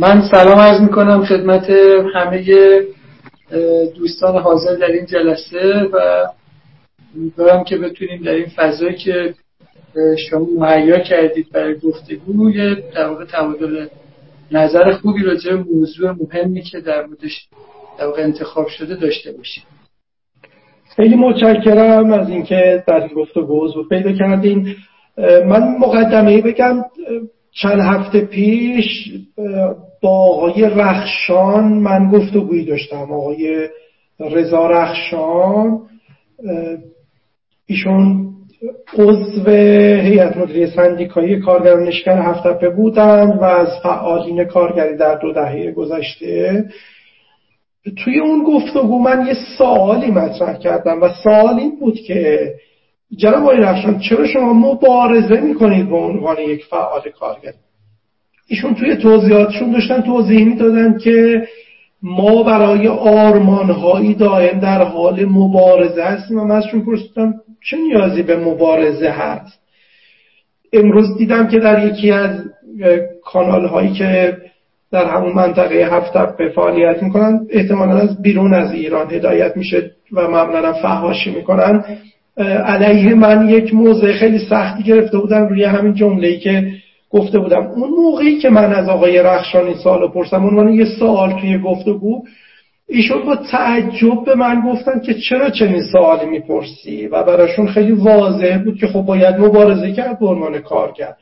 من سلام عرض می‌کنم خدمت همه دوستان حاضر در این جلسه و امیدوارم که بتونیم در این فضایی که شما مهیا کردید برای گفتگو یه در واقع تبادل نظر خوبی راجع موضوع مهمی که در موردش در واقع انتخاب شده داشته باشیم. خیلی متشکرم از اینکه در این گفتگو حضور پیدا کردین. من مقدمه بگم چند هفته پیش با آقای رخشان من گفتگویی داشتم. آقای رضا رخشان ایشون عضو هیئت مدیره سندیکایی کارگران نشکن هفتپه بودند و از فعالین کارگری در دو دهه گذشته. توی اون گفتگو من یه سوالی مطرح کردم و سوال این بود که جناب آقای رخشان چرا شما مبارزه می‌کنید به عنوان یک فعال کارگری ایشون توی توضیحاتشون داشتن توضیح می‌دادن که ما برای آرمانهایی دائم در حال مبارزه هستیم و من ازشون پرسیدم چه نیازی به مبارزه هست؟ امروز دیدم که در یکی از کانال هایی که در همون منطقه هفت به فعالیت می‌کنن احتمالا از بیرون از ایران هدایت میشه و معمولا فحاشی می‌کنن. علیه من یک موضع خیلی سختی گرفته بودن روی همین جمله که گفته بودم اون موقعی که من از آقای رخشان این سوالو پرسم عنوان یه سوال توی گفتگو ایشون با تعجب به من گفتن که چرا چنین سوالی می‌پرسی؟ و براشون خیلی واضح بود که خب باید مبارزه کرد به عنوان کارگر.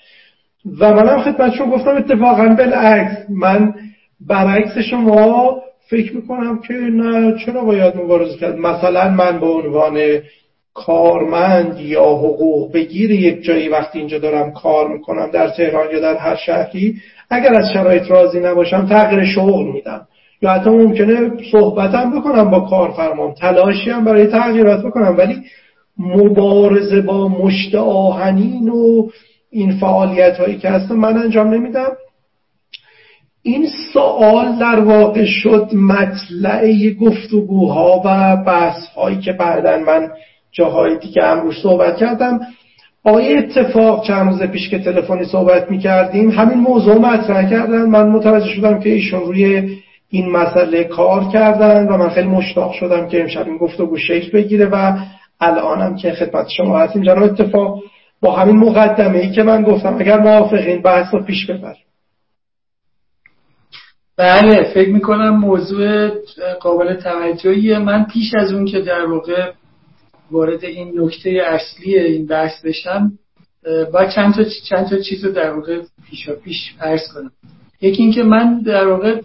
و منم خدمتشون گفتم اتفاقا بالعکس. من برعکس شما فکر می‌کنم که نه چرا باید مبارزه کرد؟ مثلا من به عنوان کارمند یا حقوق بگیر یک جایی وقتی اینجا دارم کار می‌کنم در تهران یا در هر شهری اگر از شرایط راضی نباشم تغییر شغل میدم. یا حتی ممکنه صحبتم بکنم با کارفرمام تلاشی هم برای تغییرات بکنم ولی مبارزه با مشت آهنین و این فعالیت هایی که هست من انجام نمیدم. این سوال در واقع شد مطلع گفتگوها و بحث هایی که بعدا من جاهای دیگه امروز صحبت کردم. آقای اتفاق چند روز پیش که تلفنی صحبت می کردیم همین موضوع مطرح کردن. من متوجه شدم که ایشون روی این مسئله کار کردن و من خیلی مشتاق شدم که امشب این گفتگو شکل بگیره و الانم که خدمت شما هستیم. جناب اتفاق با همین مقدمه ای که من گفتم اگر موافقین بحث رو پیش ببر بله فکر می‌کنم موضوع قابل توجهیه. من پیش از اون که در واقع وارد این نکته اصلی این بحث بشم با چند تا چند تا چیز رو در واقع پیشا پیش عرض کنم. یکی اینکه من در واقع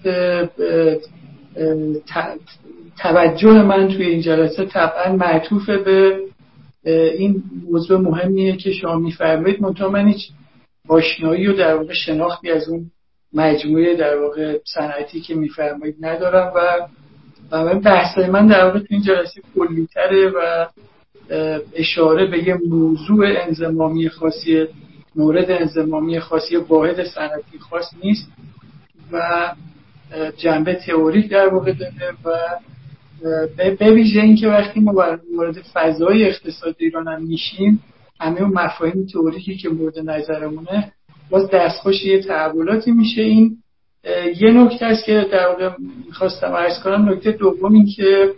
توجه من توی این جلسه طبعا معطوف به این موضوع مهمیه که شما میفرمایید. منتها من هیچ آشنایی و در واقع شناختی از اون مجموعه در واقع صنعتی که میفرمایید ندارم و و بحث من در واقع تو این جلسه کلیتره و اشاره به یه موضوع انزمامی خاصی مورد انزمامی خاصی واحد صنعتی خاص نیست و جنبه تئوریک در واقع داره و به ویژه اینکه وقتی ما وارد فضای اقتصاد ایران هم میشیم همه اون مفاهیم تئوریکی که مورد نظرمونه باز دستخوش یه تحولاتی میشه. این یه نکته است که در واقع می‌خواستم عرض کنم. نکته دوم این که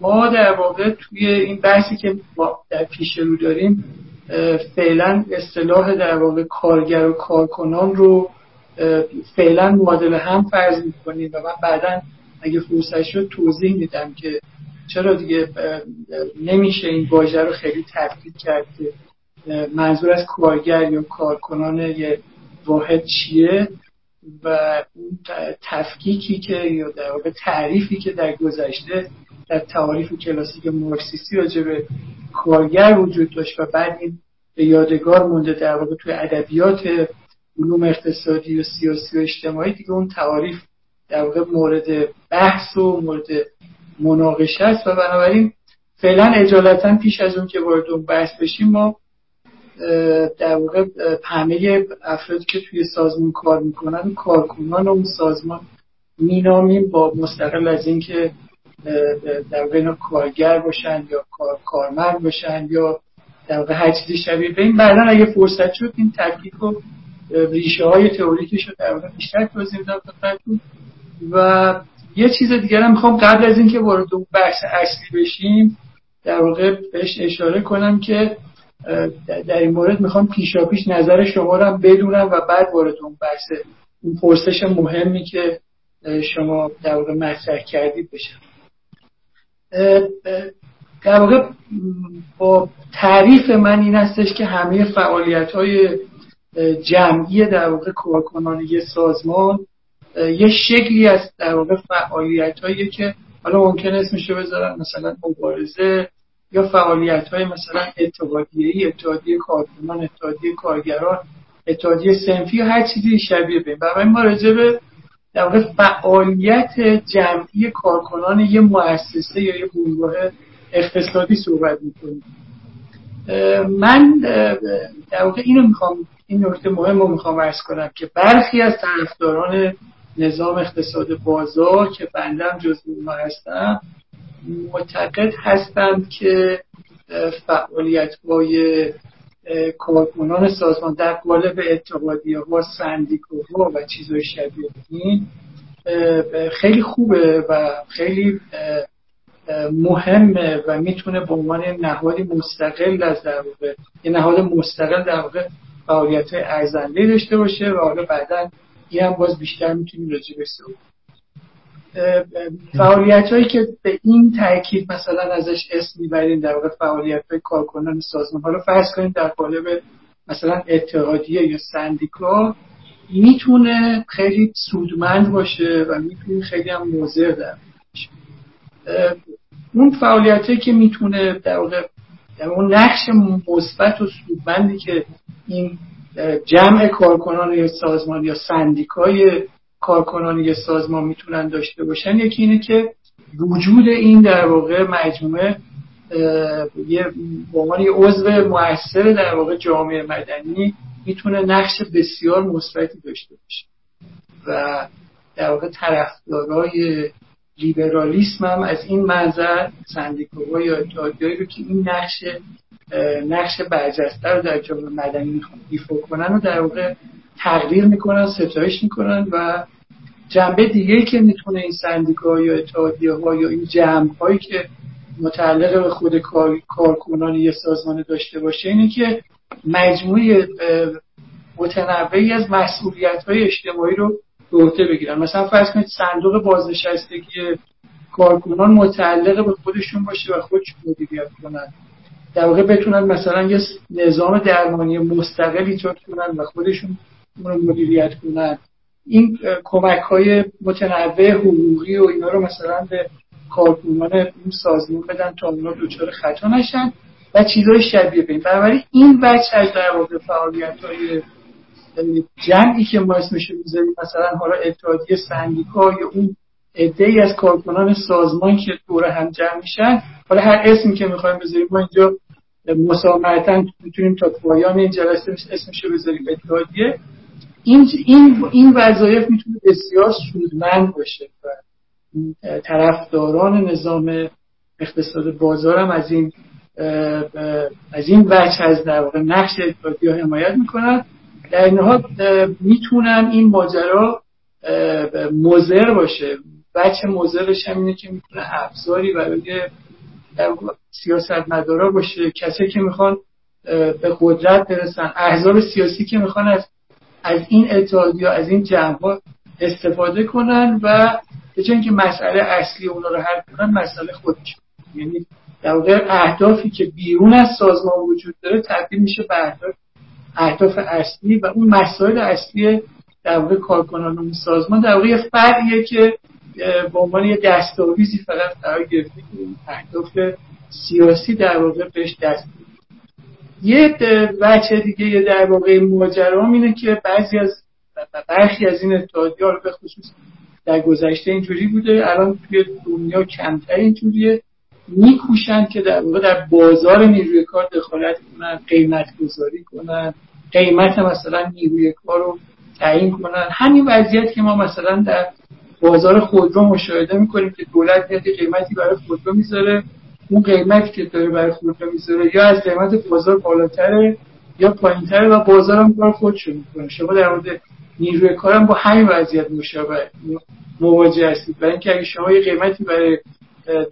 ما در واقع توی این بحثی که ما در پیش رو داریم فعلا اصطلاح در واقع کارگر و کارکنان رو فعلا معادل هم فرض می‌کنیم و من بعدا اگه فرصت شد توضیح میدم که چرا دیگه نمیشه این واژه رو خیلی تفکیک کرد که منظور از کارگر یا کارکنان یه واحد چیه. و اون تفکیکی که یا در واقع تعریفی که در گذشته در تعاریف کلاسیک مارکسیستی راجع به کارگر وجود داشت و بعد این به یادگار مونده در واقع توی ادبیات علوم اقتصادی و سیاسی و اجتماعی دیگه اون تعاریف در واقع مورد بحث و مورد مناقشه است و بنابراین فعلا اجالتا پیش از اون که وارد اون بحث بشیم ما در واقع همه افرادی که توی سازمان کار می‌کنن کارکنان اون سازمان مینامیم با مستقل از اینکه در واقع کارگر باشن یا کار کارمند باشن یا در واقع هر چیزی شبیه به این. بعدا اگه فرصت شد این تفکیک رو ریشه های تئوریکش رو در واقع بیشتر توضیح میدم و یه چیز دیگر هم می‌خوام قبل از اینکه وارد اون بحث اصلی بشیم در واقع بهش اشاره کنم که در این مورد می‌خوام پیشا پیش نظر شما رو هم بدونم و بعد وارد اون بحث اون پرسش مهمی که شما در واقع مطرح کردید بشم. در واقع با تعریف من این هستش که همه فعالیت های جمعی در واقع کارکنانی سازمان یه شکلی از در واقع فعالیت هایی که حالا ممکن اسمشو بذارن مثلا مبارزه یا فعالیت های مثلا اتحادیه اتحادیه کارکنان اتحادیه کارگران اتحادیه سنفی هر چیزی شبیه به برای ما راجع به در فعالیت جمعی کارکنان یه مؤسسه یا یه گروه اقتصادی صحبت می‌کنیم. من در واقع اینو می‌خوام این نکته مهم رو می‌خوام ارز کنم که برخی از طرفداران نظام اقتصاد بازار که بندم جز اونها هستم معتقد هستند که فعالیت های کارکنان سازمان در قالب اتحادیه ها سندیکوها و چیزهای شبیه این خیلی خوبه و خیلی مهمه و می‌تونه به عنوان نهادی مستقل از در واقع یه نهاد مستقل در واقع فعالیت ارزنده داشته باشه و حالا بعدا این هم باز بیشتر می‌تونیم راجع به فعالیت هایی که به این تاکید مثلا ازش اسم می‌بریم در واقع فعالیت های کارکنان سازمان حالا فرض کنیم در قالب مثلا اتحادیه یا سندیکا می‌تونه خیلی سودمند باشه و می‌تونه خیلی هم موضع در اون فعالیت که می‌تونه در واقع اون نقش مثبت و سودمندی که این جمع کارکنان سازمان یا سندیکای کارکنان سازمان می‌تونن داشته باشن. یکی اینه که وجود این در واقع مجموعه یه به عنوان یه عضو موثر در واقع جامعه مدنی می‌تونه نقش بسیار مثبتی داشته باشه. و در واقع طرفدارای لیبرالیسم هم از این منظر سندیکوها یا اتحادیهایی رو که این نقش نقش برجسته رو در جامعه مدنی می‌خوان ایفا کنن و در واقع تقدیر می‌کنن ستایش می‌کنن و جنبه دیگه که می‌تونه این سندیکا یا اتحادیه ها یا این جمع هایی که متعلق به خود کار، کارکنان یه سازمان داشته باشه اینه که مجموعه متنوعی از مسئولیت های اجتماعی رو به بگیرن. مثلا فرض کنید صندوق بازنشستگی کارکنان متعلق به خودشون باشه و خودشون مدیریت کنن. در واقع بتونن مثلا یه نظام درمانی مستقلی ایجاد کنن و خودشون رو مدیریت کنن. این کمک های متنوع حقوقی و اینا رو مثلا به کارکنان این سازمان بدن تا اونا دچار خطا نشن و چیزهای شبیه به این. بنابراین این بچه در واقع فعالیت های جمعی که ما اسمش می‌ذاریم مثلا حالا اتحادیه سندیکا یا اون عده از کارکنان سازمان که دور هم جمع میشن حالا هر اسمی که می‌خوایم بذاریم ما اینجا مسامحتا می‌تونیم تا پایان این جلسه اسمش رو بذاریم اتحادیه. این این این وظایف می‌تونه بسیار سودمند باشه و طرفداران نظام اقتصاد بازار هم از این از این وجه از در واقع نقش اتحادیه حمایت می‌کنن. در نهایت می‌تونن این ماجرا مزر باشه. بچه مزرش هم اینه که می‌تونه ابزاری برای سیاست مدارا باشه. کسی که می‌خوان به قدرت برسن. احزاب سیاسی که می‌خوان از از این اتحادیه از این جمع استفاده کنن و به جای اینکه مسئله اصلی اونا رو حل کنن مسئله خودش. یعنی در واقع اهدافی که بیرون از سازمان وجود داره تبدیل میشه به اهداف اهداف اصلی و اون مسائل اصلی در واقع کارکنان اون سازمان. در واقع یه فرقیه که به عنوان یه دستاویزی فقط قرار گرفته اهداف سیاسی در واقع بهش دست یه بچه دیگه در واقع ماجرام اینه که بعضی از برخی از این اتحادی ها رو به خصوص در گذشته اینجوری بوده الان توی دنیا کمتر اینجوریه. میکوشن که در واقع در بازار نیروی کار دخالت کنن قیمت گذاری کنن قیمت مثلا نیروی کار رو تعیین کنن. همین وضعیت که ما مثلا در بازار خودرو مشاهده می‌کنیم که دولت میاد قیمتی برای خودرو می‌ذاره. اون قیمتی که داره برای خودرو می‌ذاره یا از قیمت بازار بالاتره یا پایینتر و بازارم کار خودشو می‌کنه. شما در مورد نیروی کارم با همین وضعیت مشابه مواجه هستید. برای اینکه اگه شما یه قیمتی برای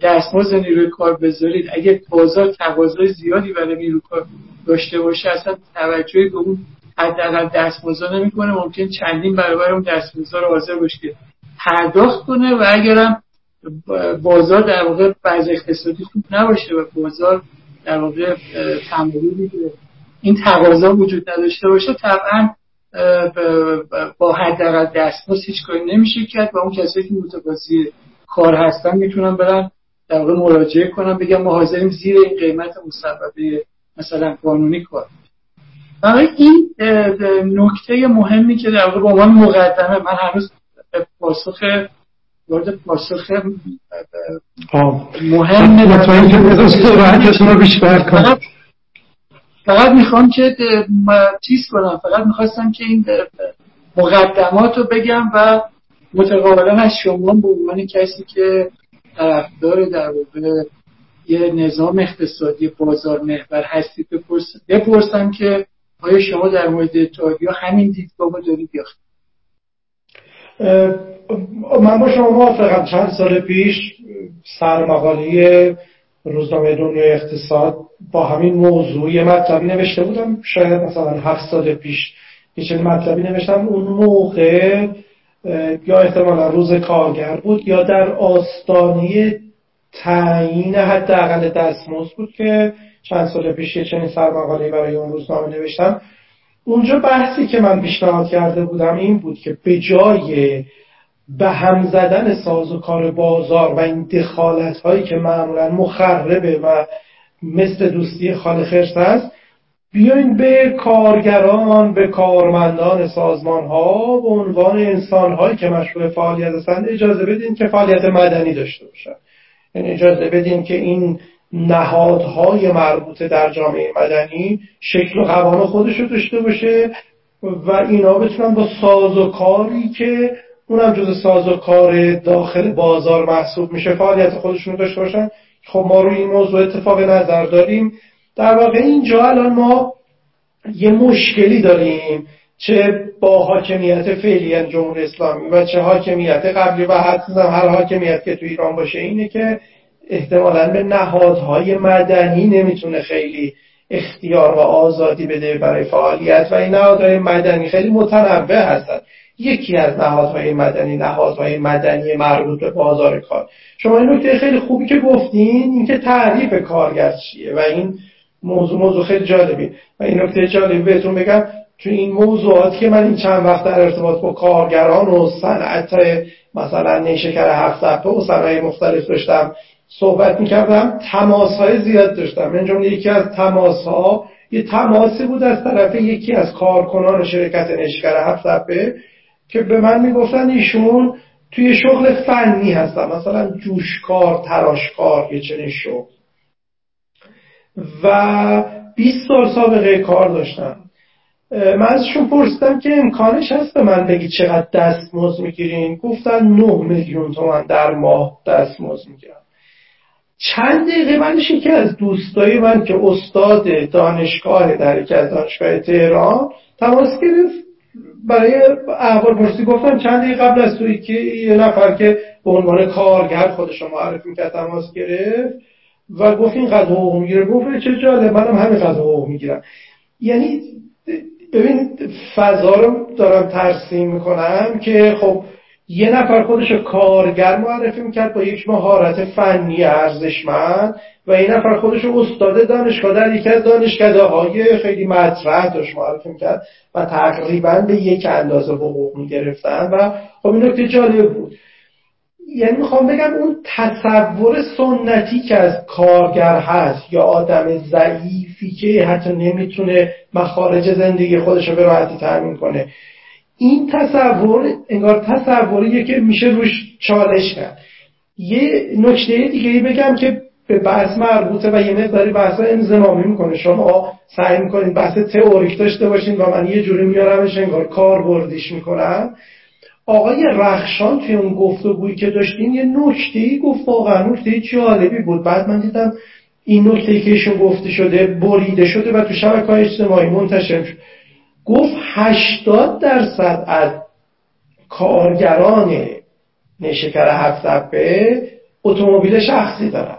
دستمزد نیروی کار بذارید اگه بازار تقاضای زیادی برای نیروی کار داشته باشه اصلا توجهی به اون حداقل دستمزد نمی‌کنه. ممکن چندین برابر اون دستمزد رو حاضر باشه پرداخت کنه و اگرم بازار در واقع بعض اقتصادی خوب نباشه و بازار در واقع تمایلی این تقاضا وجود نداشته باشه. طبعا با حداقل دستمزد هیچ کاری نمیشه کرد و اون کسایی که متقاضی کار هستن می‌تونن برن در واقع مراجعه کنن بگم ما حاضریم زیر این قیمت مسببه مثلا قانونی کار برای این نکته مهمی که در واقع به عنوان مقدمه من هنوز پاسخ وارد پاسخ مهم فقط فقط می‌خوام که چیز کنم. فقط می‌خواستم که این مقدمات رو بگم و متقابلا از شما به عنوان کسی که طرفدار در واقع یه نظام اقتصادی بازار محور هستید بپرسم که آیا شما در مورد اتحادیه همین دیدگاه رو دارید یا من با شما موافقم. چند سال پیش سرمقالی روزنامه دنیای اقتصاد با همین موضوع مطلبی نوشته بودم. شاید مثلا هفت سال پیش یه چنین مطلبی نوشتم. اون موقع یا احتمالا روز کارگر بود یا در آستانه تعیین حداقل دستمزد بود که چند سال پیش یه چنین سرمقاله برای اون روزنامه نوشتم. اونجا بحثی که من پیشنهاد کرده بودم این بود که به جای به هم زدن ساز و کار بازار و این دخالت هایی که معمولا مخربه و مثل دوستی خال خرس هست بیاین به کارگران به کارمندان سازمان ها به عنوان انسان هایی که مشغول فعالیت هستند اجازه بدین که فعالیت مدنی داشته باشن. یعنی اجازه بدین که این نهادهای مربوطه در جامعه مدنی شکل و قوام خودش رو داشته باشه و اینا بتونن با ساز و کاری که اونم جز ساز و کار داخل بازار محسوب میشه فعالیت خودشون رو داشته باشن. خب ما روی این موضوع اتفاق نظر داریم. در واقع اینجا الان ما یه مشکلی داریم چه با حاکمیت فعلی جمهوری اسلامی و چه حاکمیت قبلی. و حتی هر حاکمیت که تو ایران باشه اینه که احتمالا به نهادهای مدنی نمی‌تونه خیلی اختیار و آزادی بده برای فعالیت و این نهادهای مدنی خیلی متنوع هستن. یکی از نهادهای مدنی نهادهای مدنی مربوط به بازار کار. شما این نکته خیلی خوبی که گفتین اینکه تعریف کارگر چیه و این موضوع موضوع خیلی جالبی. و این نکته جالبی بهتون بگم تو این موضوعاتی که من این چند وقت در ارتباط با کارگران و صنعت مثلا نیشکر هفت و صنایع مختلف داشتم صحبت می‌کردم تماس های زیاد داشتم. من جمله یکی از تماس ها یه تماسی بود از طرف یکی از کارکنان شرکت نشکر هفت که به من می‌گفتن ایشون توی شغل فنی هستن مثلا جوشکار تراشکار یه چنین شغل. و 20 سال سابقه کار داشتم من ازشون پرسیدم که امکانش هست به من بگی چقدر دستمزد می‌گیرین؟ گفتن 9 میلیون تومن در ماه دستمزد می‌گیرم. چند دقیقه بعدش یکی از دوستای من که استاد دانشگاه در یکی از دانشگاه تهران تماس گرفت. برای احوال پرسی گفتم چند دقیقه قبل از توی که یه نفر که به عنوان کارگر خودش رو معرفی کرد تماس گرفت و گفت این قدر حقوق می‌گیره. گفت چه جالب منم همین قدر حقوق می‌گیرم. یعنی ببین فضا رو دارم ترسیم می‌کنم که خب یه نفر خودش کارگر معرفی می‌کرد با یک مهارت فنی ارزشمند و این نفر خودش استاد دانشگاه در یکی از دانشکده های خیلی مطرح داشت معرفی می‌کرد و تقریبا به یک اندازه حقوق می‌گرفتن و خب این نکته جالب بود. یعنی می‌خوام بگم اون تصور سنتی که از کارگر هست یا آدم ضعیفی که حتی نمی‌تونه مخارج زندگی خودش رو به راحتی تامین کنه این تصور انگار تصوریه که میشه روش چالش کرد. یه نکته دیگه ای بگم که به بحث مربوطه و یه مقداری بحث انزمامی می‌کنه. شما سعی می‌کنید بحث تئوریک داشته باشین و من یه جوری میارمش انگار کار بردیش می‌کنم. آقای رخشان توی اون گفتگویی که داشتین یه نکته ای گفت. واقعا نکته جالبی بود. بعد من دیدم این نکته که ایشون گفته شده بریده شده و تو شبکه های اجتماعی منتشر شد. گفت 80 درصد از کارگران نشکر هفت اتومبیل شخصی دارن.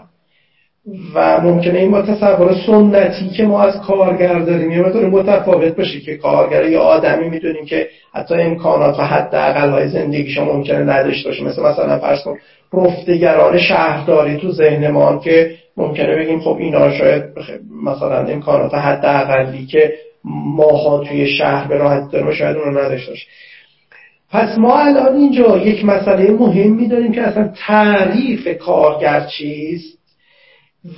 و ممکنه این با تصور سنتی که ما از کارگر داریم یه مقدار متفاوت باشه که کارگر یا آدمی می‌دونیم که حتی امکانات و حد اقل های زندگیش ممکنه نداشته باشه. مثل مثلا فرض کن رفتگران شهرداری تو ذهنمان که ممکنه بگیم خب اینا شاید مثلا امکانات حد اقلی که ماها توی شهر به راحت داریم شاید اون رو نداشته باشه. پس ما الان اینجا یک مسئله مهمی داریم که اصلا تعریف کارگر چیست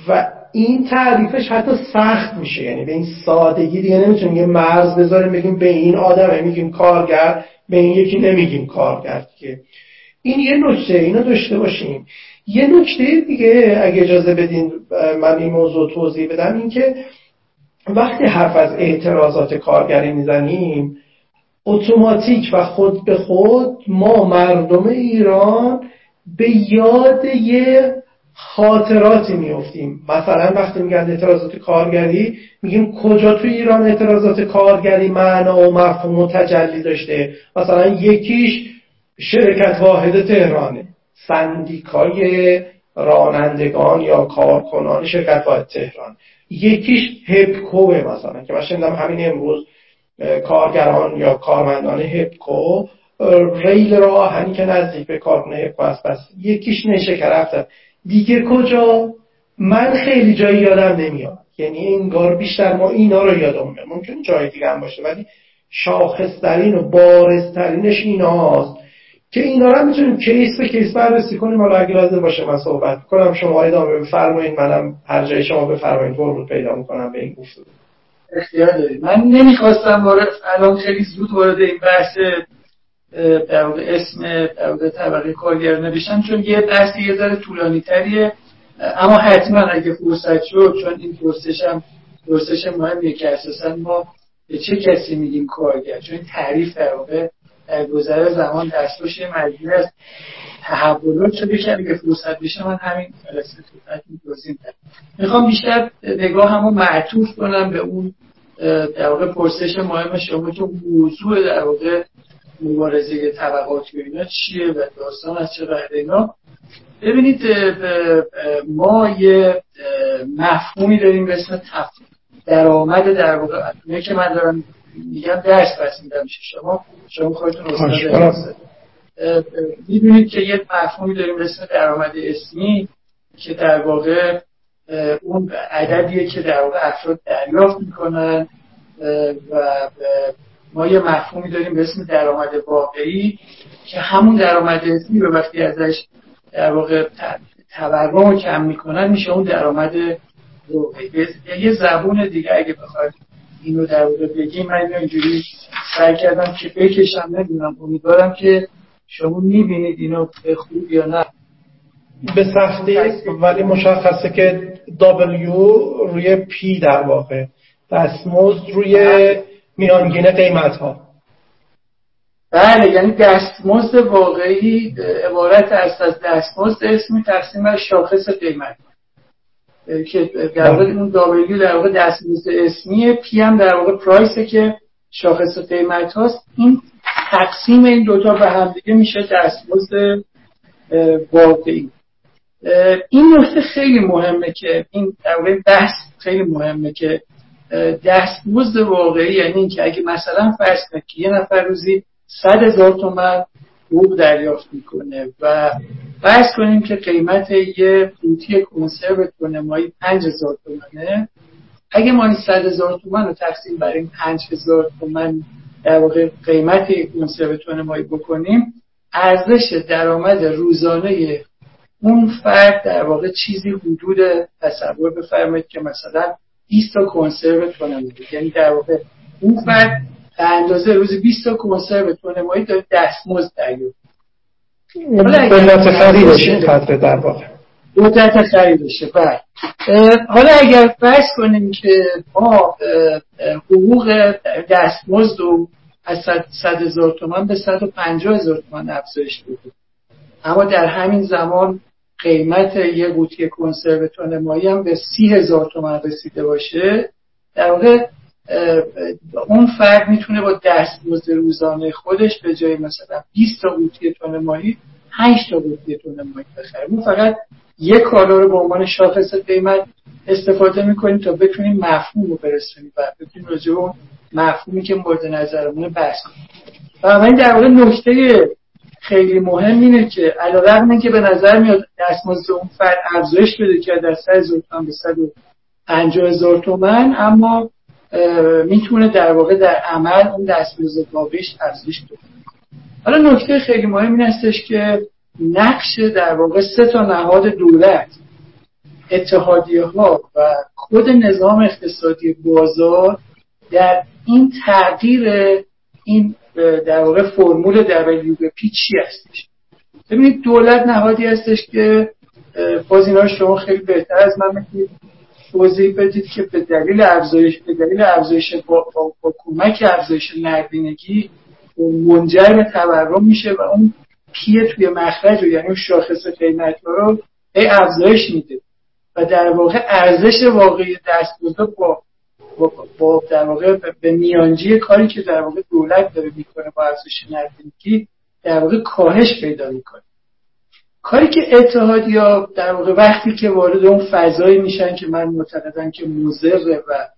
و این تعریفش حتی سخت میشه. یعنی به این سادگی دیگه نمی‌تونیم یه مرز بذاریم بگیم به این آدمه میگیم کارگر به این یکی نمیگیم کارگر که این یه نکته اینو داشته باشیم. یه نکته دیگه اگه اجازه بدین من این موضوع توضیح بدم این که وقتی حرف از اعتراضات کارگری می‌زنیم اتوماتیک و خود به خود ما مردم ایران به یاد یه خاطراتی میفتیم مثلا وقتی میگن اعتراضات کارگری میگیم کجا تو ایران اعتراضات کارگری معنا و مفهوم و تجلی داشته؟ مثلا یکیش شرکت واحد تهرانه. سندیکای رانندگان یا کارکنان شرکت واحد تهران. یکیش هپکوه مثلا که من شنیدم همین امروز کارگران یا کارمندان هپکو ریل را آهنی که نزدیک به کارخونه هپکو است بس یکیش نشه رفتن دیگه کجا؟ من خیلی جایی یادم نمیاد. یعنی انگار بیشتر ما اینا رو یادم میاد. ممکن جای دیگه هم باشه ولی شاخصترین و بارزترینش ایناست. که اینا رو می‌تونیم کیس به کیس بررسی کنیم. حالا اگه لازم باشه من صحبت کنم. شما ادامه بفرمایید. منم هر جای شما بفرمایید. ورود پیدا می‌کنم به این گفتگو اختیار دارید. من نمی‌خواستم وارد الان خیلی زود وارد این بحث در اسم در طبقه کارگر نبیشن چون یه بحث یه ذره طولانی تریه اما حتما اگه فرصت شد چون این پرسش هم پرسش که اساسا ما به چه کسی میگیم کارگر؟ چون این تعریف در گذر زمان دستوش مجموعه از تحولات شده که اگه فرصت بشه من همین جلسه توضیح می‌خوام بیشتر نگاه همو معطوف کنم به اون در واقع پرسش مهم شما که موضوع در واقع مبارزه طبقاتی و اینا چیه و داستان از چه قراره اینا. ببینید ما یه مفهومی داریم به اسم درآمد در واقع. که من دارم میگم درس پس میدم شما شما خودتون استاد می‌بینید که یه مفهومی داریم به اسم درآمد اسمی که در واقع اون عددیه که در واقع افراد دریافت می‌کنن و ما یه مفهومی داریم به اسم درآمد واقعی که همون درآمد اسمی رو وقتی ازش در واقع تورم رو کم می‌کنن میشه اون درآمد واقعی. یه زبون دیگه اگه بخواید اینو در واقع بگیم. من اینو اینجوری سعی کردم که بکشم نمی‌دونم. امیدوارم که شما می‌بینید اینو به خوب یا نه. به سختی ولی مشخصه که W روی P در واقع. دستمزد روی میانگین قیمت ها بله یعنی دستمزد واقعی عبارت است از دستمزد اسمی تقسیم بر شاخص قیمت. که در واقع اون دابلیو در واقع دستمزد اسمیه پی هم در واقع پرایسه که شاخص قیمت هاست. این تقسیم این دوتا به هم دیگه میشه دستمزد واقعی. این نکته خیلی مهمه که این در واقع بحث خیلی مهمه که دستمزد واقعی یعنی اینکه اگه مثلا فرض کنید که یه نفر روزی صد هزار تومن حقوق دریافت می‌کنه و فرض کنیم که قیمت یه قوطی کنسرو تونمایی پنج هزار تومنه. اگه ما این صد هزار تومن رو تقسیم بر این پنج هزار تومن در واقع قیمت کنسرو تونمایی بکنیم ارزش درآمد روزانه اون فرد در واقع چیزی حدود تصور بفرمایید که مثلا 20 تا کنسرو تونمایی یعنی در واقع اون فرد به اندازه روزی 20 تا کنسرو تونمایی داره دستمزد دریافت. قدرت خریدش این قدر در واقع قدرت خریدشه بله. حالا اگر فرض کنیم که ما حقوق دستمزد رو از 100 هزار تومان به 150 هزار تومان افزایش بدیم اما در همین زمان قیمت یه قوطی کنسرو تن مایی هم به سی هزار تومن رسیده باشه در واقع اون فرد می‌تونه با دستمزد روزانه خودش به جای مثلا 20 تا قوطی تن ماهی 8 تا قوطی تن ماهی بخره. ما فقط یک کالا رو به عنوان شاخص قیمت استفاده می‌کنیم تا بتونیم مفهوم رو برسونیم و بتونیم راجع اون مفهومی که مورد نظرمونه بحث کنیم. و در واقع نکته خیلی مهم اینه که علیرغم که به نظر میاد دستمزد اون فرد افزایش بده که در 100 هزار به 150 هزار تومن اما می‌تونه در واقع در عمل اون دستمزد واقعیش افزایش بده حالا نکته خیلی مهم این هستش که نقش در واقع سه تا نهاد دولت اتحادیه ها و خود نظام اقتصادی بازار در این تغییر این در واقع فرمول WBP چی هستش؟ ببینید دولت نهادی هستش که باز اینا شما خیلی بهتر از من می‌تونید توضیح بدید که به دلیل افزایش به دلیل افزایش با, با, با کمک افزایش نقدینگی منجر به تورم میشه و اون پیه توی مخرج و یعنی اون شاخص قیمت رو ای افزایش میده. و در واقع ارزش واقعی دستمزد با با در واقع به میانجی کاری که در واقع دولت داره می‌کنه با ارزش نقدینگی در واقع کاهش پیدا می‌کنه. کاری که اتحادیا در واقع وقتی که وارد اون فضایی میشن که من معتقدم که مضر و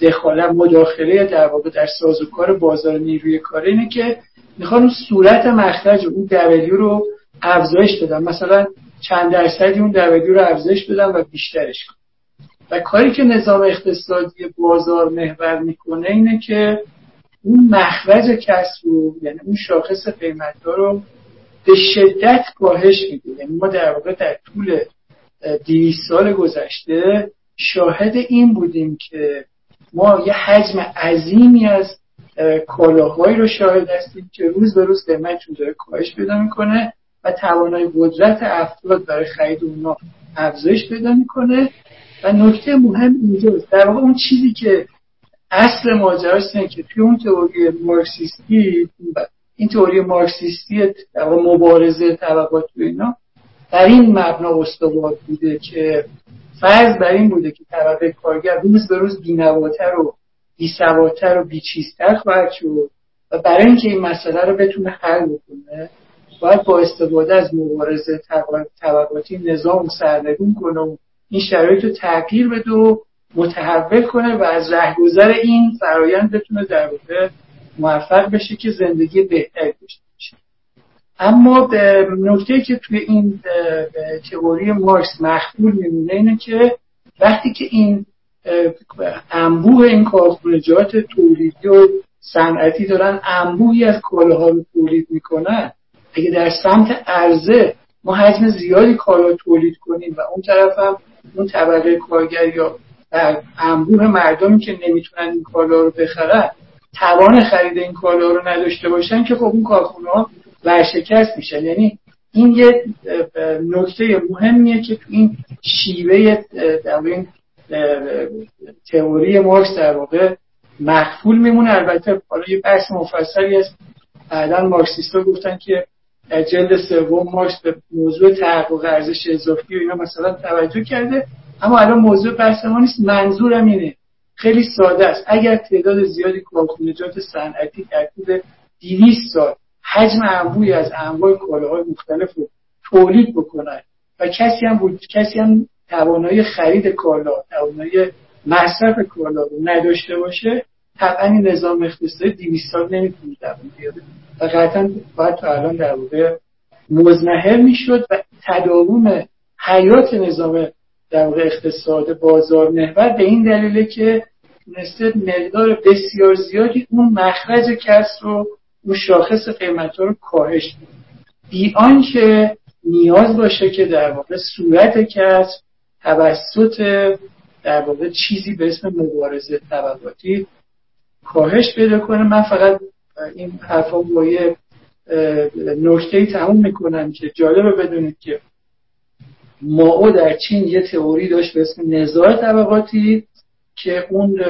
دخالت مداخله در واقع در سازوکار بازار نیروی کار اینه که می‌خوان اون صورت مخرج اون دبلیو رو افزایش بدن. مثلا چند درصدی اون دبلیو رو افزایش بدن و بیشترش کنن. و کاری که نظام اقتصادی بازار محور می‌کنه اینه که اون مخرج کسب رو یعنی اون شاخص قیمت رو به شدت کاهش میده یعنی ما در واقع در طول 200 سال گذشته شاهد این بودیم که ما یه حجم عظیمی از کالاهایی رو شاهد هستیم که روز به روز قیمتشون داره کاهش پیدا می‌کنه و توانای قدرت افراد برای خرید اونها افزایش پیدا می‌کنه. و نکته مهم اینجاست. در واقع اون چیزی که اصل ماجراست اینه که توی اون تئوری مارکسیستی این تئوری مارکسیستی مبارزه طبقات و اینا در این مبنا استوار بوده که فرض بر این بوده که طبقه کارگر روز به روز بینواتر و بیسواتر و بیچیزتر خواهد شد و برای اینکه این مسئله رو بتونه حل بکنه باید با استفاده از مبارزه طبقاتی نظام سرنگون کنه و این شرایط رو تغییر بده و متحول کنه و از رهگذر این فرایند بتونه در واقع موفق بشه که زندگی بهتری داشته باشه. اما نکته که توی این تئوری مارکس مخبول میمونه اینه که وقتی که این انبوه این کارخونجات تولیدی و صنعتی دارن انبوهی از کالاها رو تولید می‌کنن اگه در سمت عرضه ما حجم زیادی کالا تولید کنیم و اون طرف هم اون طبقه کارگر یا انبوه مردمی که نمی‌تونن این کالا رو بخرن توان خرید این کالا رو نداشته باشن که خب اون کارخونه ها ورشکست میشن. یعنی این یه نکته مهمیه که تو این شیوه در این تئوری مارکس در واقع مخفول میمونه. البته حالا یه بحث مفصلی است بعدا مارکسیستا گفتن که در جلد سوم مارکس به موضوع تحقق ارزش اضافی و اینا مثلا توجه کرده. اما الان موضوع بحث ما نیست. منظورم اینه خیلی ساده است. اگر تعداد زیادی کارخونجات صنعتی در طول 200 سال حجم انبوی از انواع کالاهای مختلف رو تولید بکنن و کسی هم بود کسی هم توانایی خرید کالا توانایی مصرف کالا رو نداشته باشه طبعا این نظام اقتصادی 200 سال نمی‌تونه دوام بیاره و قطعا باید تا الان در واقع مزمحل می‌شد و تداوم حیات نظام در واقع اقتصاد بازار محور به این دلیله که تونسته مقدار بسیار زیادی اون مخرج کسب رو اون شاخص قیمت رو کاهش بده. بی آنکه نیاز باشه که در واقع صورت کسب توسط در واقع چیزی به اسم مبارزه طبقاتی کاهش پیدا کنه. من فقط این حرفا با یه نکته تموم می‌کنم که جالبه بدونید که ماو در چین یه تئوری داشت به اسم نزاع طبقاتی که اون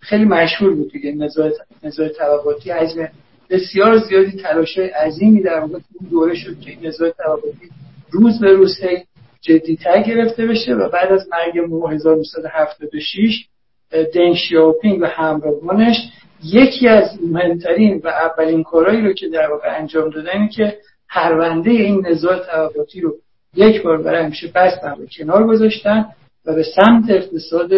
خیلی مشهور بود دیگه نزاع طبقاتی. حجم بسیار زیادی تلاش عظیمی در واقع اون دوره شد که این نزاع طبقاتی روز به روز جدیتر گرفته بشه و بعد از مرگ مو 1976 دنگ شیاوپینگ و همراهانش یکی از مهمترین و اولین کارهایی رو که در واقع انجام دادن که پرونده این نزاع طبقاتی رو یک بار برای همیشه بستن و کنار گذاشتن و به سمت اقتصاد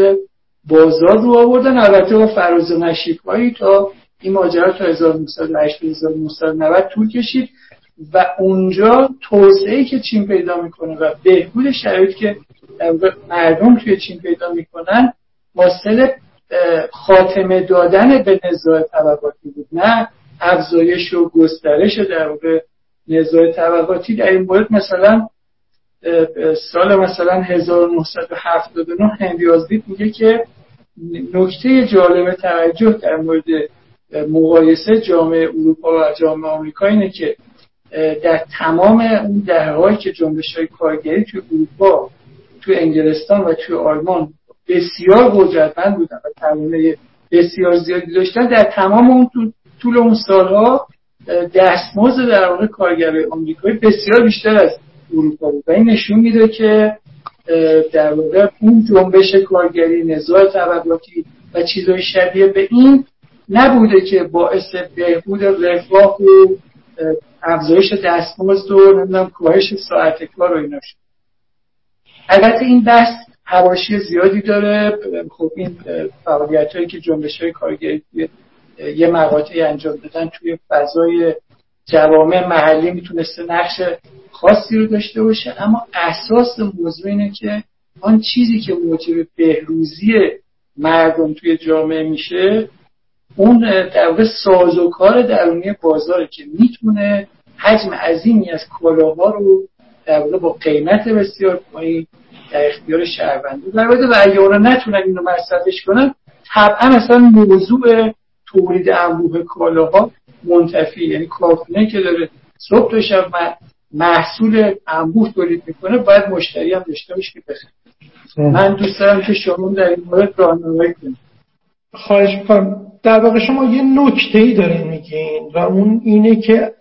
بازار رو آوردن. البته با فراز و نشیب تا این ماجرا تا 1980 1990 طول کشید و اونجا توسعه که چین پیدا می‌کنه و بهبود شرایط که مردم توی چین پیدا می‌کنن حاصل خاتمه دادن به نزاع طبقاتی بود نه افزایش و گسترش در واقع نزاع طبقاتی. در این مورد مثلا سال مثلا 1979 هنری آزدید میگه که نکته جالب توجه در مورد مقایسه جامعه اروپا و جامعه آمریکا اینه که در تمام اون دههایی که جنبش های کارگری توی اروپا توی انگلستان و توی آلمان بسیار قدرتمند بودن و توانه بسیار زیادی داشتن در تمام اون طول اون سالها دستمزد در واقع کارگرای آمریکایی بسیار بیشتر از اروپا بود. و این نشون میده که در واقع اون جنبش کارگری نزاع طبقاتی و چیزهای شبیه به این نبوده که باعث بهبود رفاه و افزایش دستمزد و نمی‌دونم کاهش ساعت کار و اینا شد. البته این بحث حواشی زیادی داره. خب این فعالیت هایی که جنبش های کارگری یه مقاطعی انجام دادن توی فضای جوامع محلی می‌تونسته نقش خاصی رو داشته باشه اما اساس موضوع اینه که آن چیزی که موجب بهروزی مردم توی جامعه میشه اون در واقع سازوکار درونی بازاره که می‌تونه حجم عظیمی از کالاها رو در واقع با قیمت بسیار پایین در اختیار شهرونده در بده و اونا نتونن اینو مصرفش کنن طبعا اصلا موضوع تولید انبوه کالاها منتفی یعنی کارخونه که داره صبح تا شب محصول انبوه تولید می‌کنه باید مشتری هم داشته باشه که من دوست دارم که شما در این مورد راهنمایی کنید. خواهش می‌کنم. در واقع شما یه نکته ای دارین میگین و اون اینه که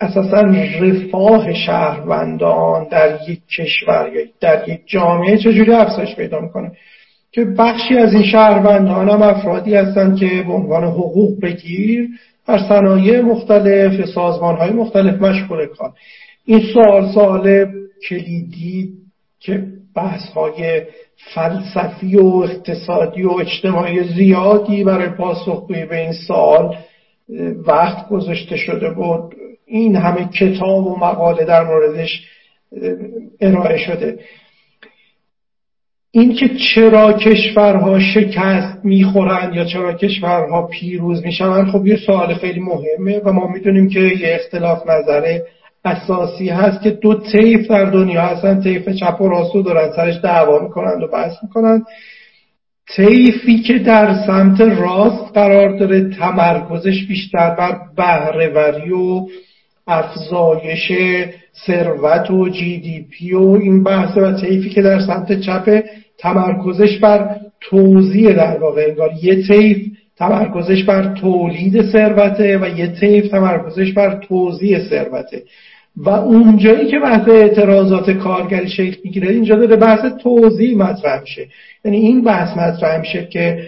اساسا رفاه شهروندان در یک کشور یا در یک جامعه چجوری افزایش پیدا می‌کنه؟ که بخشی از این شهروندان هم افرادی هستند که به عنوان حقوق بگیر در صنایع مختلف سازمان های مختلف مشغول کار. این سوال سوال کلیدی که بحث های فلسفی و اقتصادی و اجتماعی زیادی برای پاسخگویی به این سال وقت گذاشته شده بود. این همه کتاب و مقاله در موردش ارائه شده. اینکه چرا کشورها شکست می‌خورن یا چرا کشورها پیروز میشن خب یه سوال خیلی مهمه و ما می‌دونیم که یه اختلاف نظره اساسی هست که دو طیف در دنیا هستن. طیف چپ و راست دارن سرش دعوا می‌کنند و بحث می‌کنند طیفی که در سمت راست قرار داره تمرکزش بیشتر بر بهرهوری و افزایش ثروت و جی دی پی و این بحث و طیفی که در سمت چپ تمرکزش بر توزیع در واقع. انگار یه طیف تمرکزش بر تولید ثروته و یه طیف تمرکزش بر توزیع ثروته. و اونجایی که بحث اعتراضات کارگری شکل می‌گیره اینجا داره بحث توضیح مطرح میشه. یعنی این بحث مطرح میشه که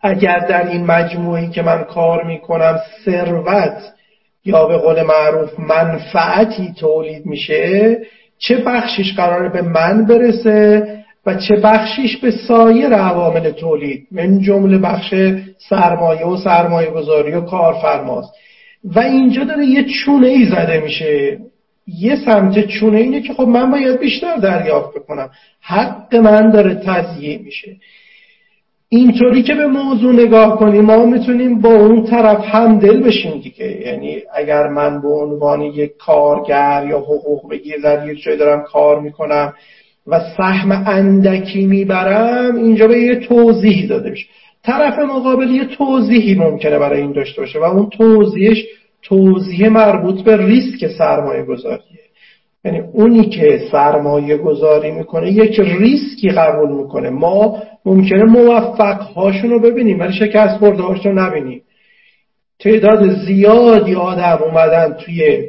اگر در این مجموعی که من کار می‌کنم ثروت یا به قول معروف منفعتی تولید میشه چه بخشش قراره به من برسه و چه بخشیش به سایر عوامل تولید من جمله بخش سرمایه و سرمایه گذاری و کارفرماست. و اینجا داره یه چونه ای زده میشه. یه سمت چونه اینه که خب من باید بیشتر دریافت بکنم. حق من داره تضییع میشه. اینطوری که به موضوع نگاه کنیم ما می‌تونیم با اون طرف هم دل بشیم دیگه. یعنی اگر من به عنوان یک کارگر یا حقوق بگیر در یک جای دارم کار می‌کنم و سهم اندکی می‌برم اینجا به یه توضیحی داده میشه. طرف مقابل یه توضیحی ممکنه برای این داشته باشه و اون توضیحش توضیح مربوط به ریسک سرمایه گذاریه یعنی اونی که سرمایه گذاری می‌کنه یک ریسکی قبول می‌کنه. ما ممکنه موفق هاشون رو ببینیم ولی شکست خورده هاشون رو نبینیم. تعداد زیادی آدم اومدن توی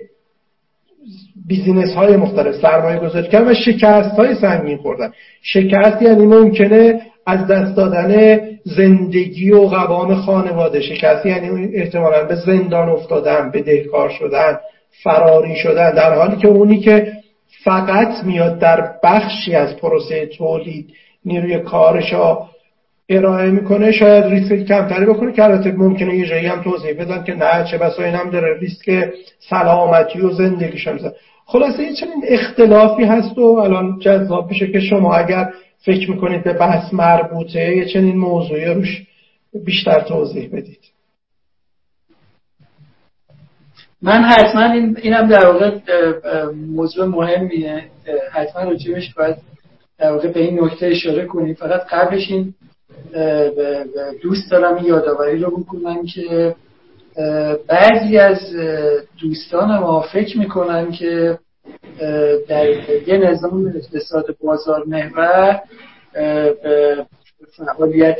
business های مختلف سرمایه گذاری کردن و شکست های سنگین خوردن. شکست یعنی ممکنه از دست دادن زندگی و قوام خانواده شکست یعنی احتمالا به زندان افتادن بدهکار شدن فراری شدن در حالی که اونی که فقط میاد در بخشی از پروسه تولید نیروی کارش ارائه می‌کنه شاید ریسک کمتری بکنه که البته ممکنه یه جایی هم توضیح بدن که نه چه بسا این هم داره ریسک سلامتی و زندگیش هم خلاصه یه چنین اختلافی هست و الان جذاب میشه که شما اگر فکر می‌کنید به بحث مربوطه یه چنین موضوعی روش بیشتر توضیح بدید. من حتما این اینم در واقع موضوع مهمیه. حتما راجبش باید در واقع به این نکته اشاره کنیم. فقط قبلش این دوست دارم یادآوری رو بکنم که بعضی از دوستان ما فکر می‌کنن که در یه نظام اقتصاد بازار محور فعالیت